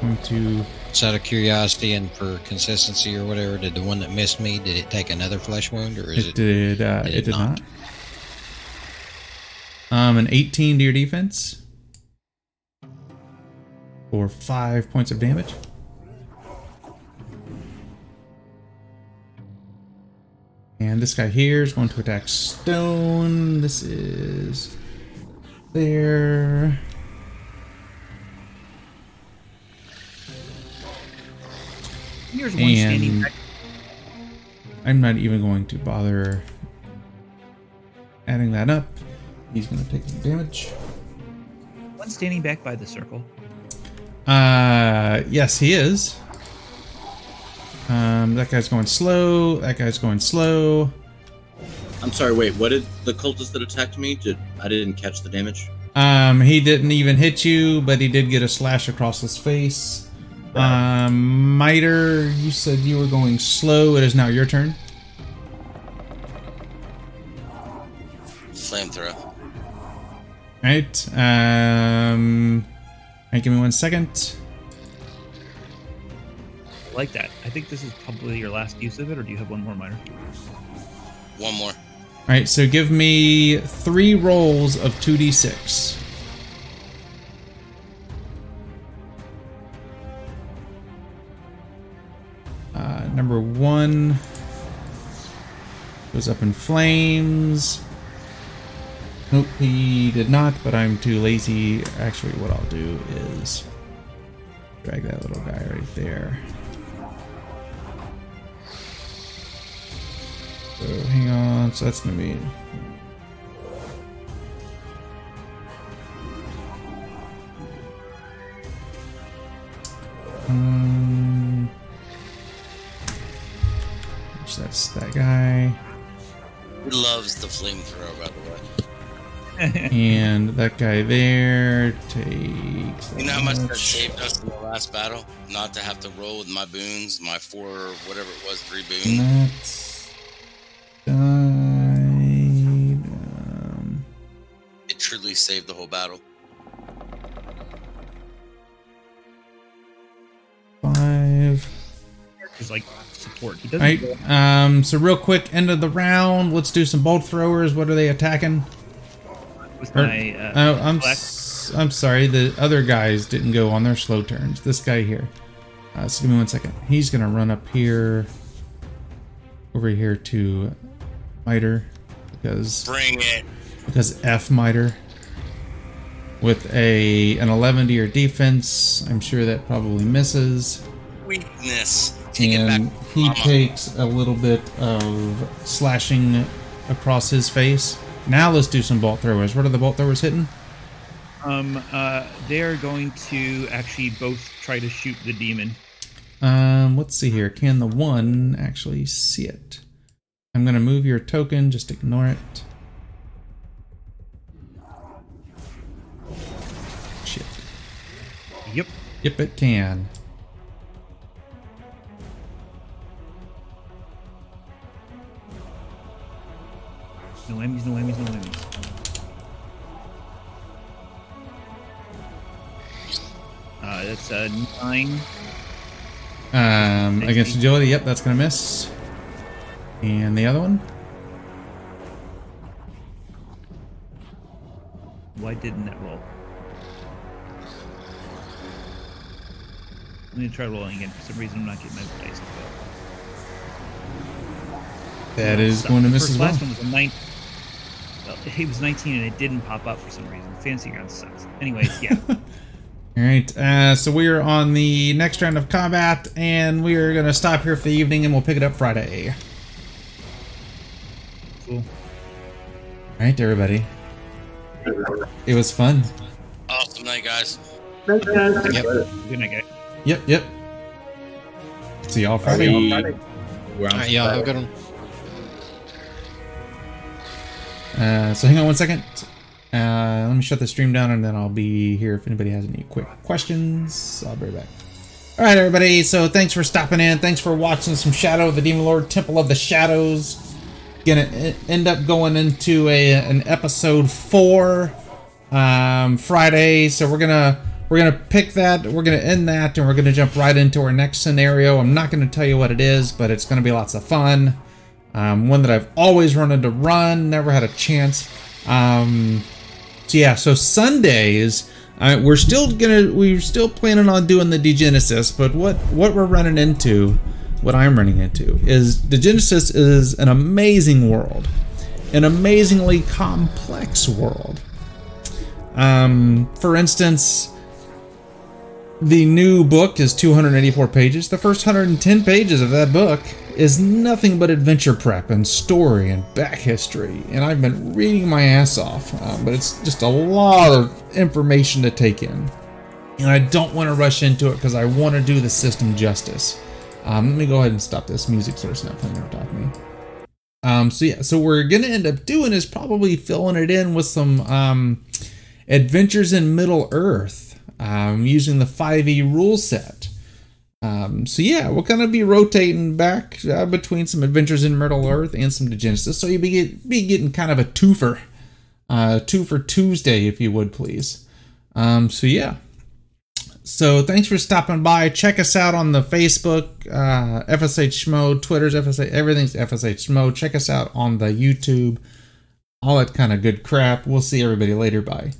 Going to Just out of curiosity and for consistency or whatever, did the one that missed me, did it take another flesh wound or is it it? did uh, did it, it did not. not? Um, an 18 to your defense for five points of damage. This guy here is going to attack Stone. This is there. Here's one standing And back. I'm not even going to bother adding that up. He's going to take some damage. One standing back by the circle. Uh, yes, he is. Um, that guy's going slow. That guy's going slow. I'm sorry. Wait, what did the cultist that attacked me? Did I didn't catch the damage? Um, he didn't even hit you, but he did get a slash across his face. Um, Miter, you said you were going slow. It is now your turn. Flamethrower. Right. Um. Right, give me one second. I like that. I think this is probably your last use of it, or do you have one more minor? One more. All right. So give me three rolls of two d six. Uh, number one goes up in flames. Nope, he did not, but I'm too lazy. Actually, what I'll do is drag that little guy right there. So hang on, so that's gonna be um, so that's that guy. He loves the flamethrower, by the way. and that guy there takes. You know how much that saved us in the last battle? Not to have to roll with my boons, my four, whatever it was, three boons. Truly saved the whole battle. five. Is like support. He doesn't. Right. Um. So real quick, end of the round. Let's do some bolt throwers. What are they attacking? with Or- my. Uh, Oh, I'm. black- S- I'm sorry. The other guys didn't go on their slow turns. This guy here. Uh, so give me one second. He's gonna run up here. Over here to miter because Bring it. because F miter with a an 11 to your defense. I'm sure that probably misses. Weakness. Take it and back. he Mama. takes a little bit of slashing across his face. Now let's do some bolt throwers. What are the bolt throwers hitting? Um, uh, they are going to actually both try to shoot the demon. Um, let's see here. Can the one actually see it? I'm gonna move your token. Just ignore it. Yep. Yep, it can. No whammies, no whammies, no whammies. Uh, that's a nine. Um, against agility. Yep, that's gonna miss. And the other one? Why didn't that roll? Let me try rolling again. For some reason, I'm not getting my dice. to go. That is So, going to the miss as well. Last one was a nine. Well, it was 19 and it didn't pop up for some reason. Fancy ground sucks. Anyways, yeah. All right, uh, so we are on the next round of combat, and we are going to stop here for the evening, and we'll pick it up Friday. cool. All right, everybody. It was fun. Awesome night, guys. Thanks, guys. Yep. Good night, guys. Yep, yep. See y'all Friday. We- we're on All right, y'all have a good one. Uh, so hang on one second. Uh, let me shut the stream down, and then I'll be here if anybody has any quick questions. I'll be right back. All right, everybody. So thanks for stopping in. Thanks for watching some Shadow of the Demon Lord Temple of the Shadows. Gonna e- end up going into a an episode four um, Friday. So we're gonna we're gonna pick that. We're gonna end that, and we're gonna jump right into our next scenario. I'm not gonna tell you what it is, but it's gonna be lots of fun. Um, one that I've always wanted to run, never had a chance. Um, so yeah, so Sundays, uh, we're still gonna, we're still planning on doing the Degenesis, but what what we're running into, what I'm running into, is Degenesis is an amazing world, an amazingly complex world. Um, for instance, the new book is 284 pages. The first 110 pages of that book is nothing but adventure prep and story and back history. And I've been reading my ass off, um, but it's just a lot of information to take in. And I don't want to rush into it because I want to do the system justice. Um, let me go ahead and stop this music so it's not playing over top of me. Um, so yeah, so we're gonna end up doing is probably filling it in with some um, adventures in Middle Earth um, using the 5e rule set. Um, so yeah, we'll kind of be rotating back uh, between some adventures in Middle Earth and some Degenesis. So you'll be, get, be getting kind of a twofer Uh, two for Tuesday, if you would please. Um, so yeah. So thanks for stopping by. Check us out on the Facebook, uh, FSH Schmo, Twitter's FSH, everything's FSH Schmo. Check us out on the YouTube, all that kind of good crap. We'll see everybody later. Bye.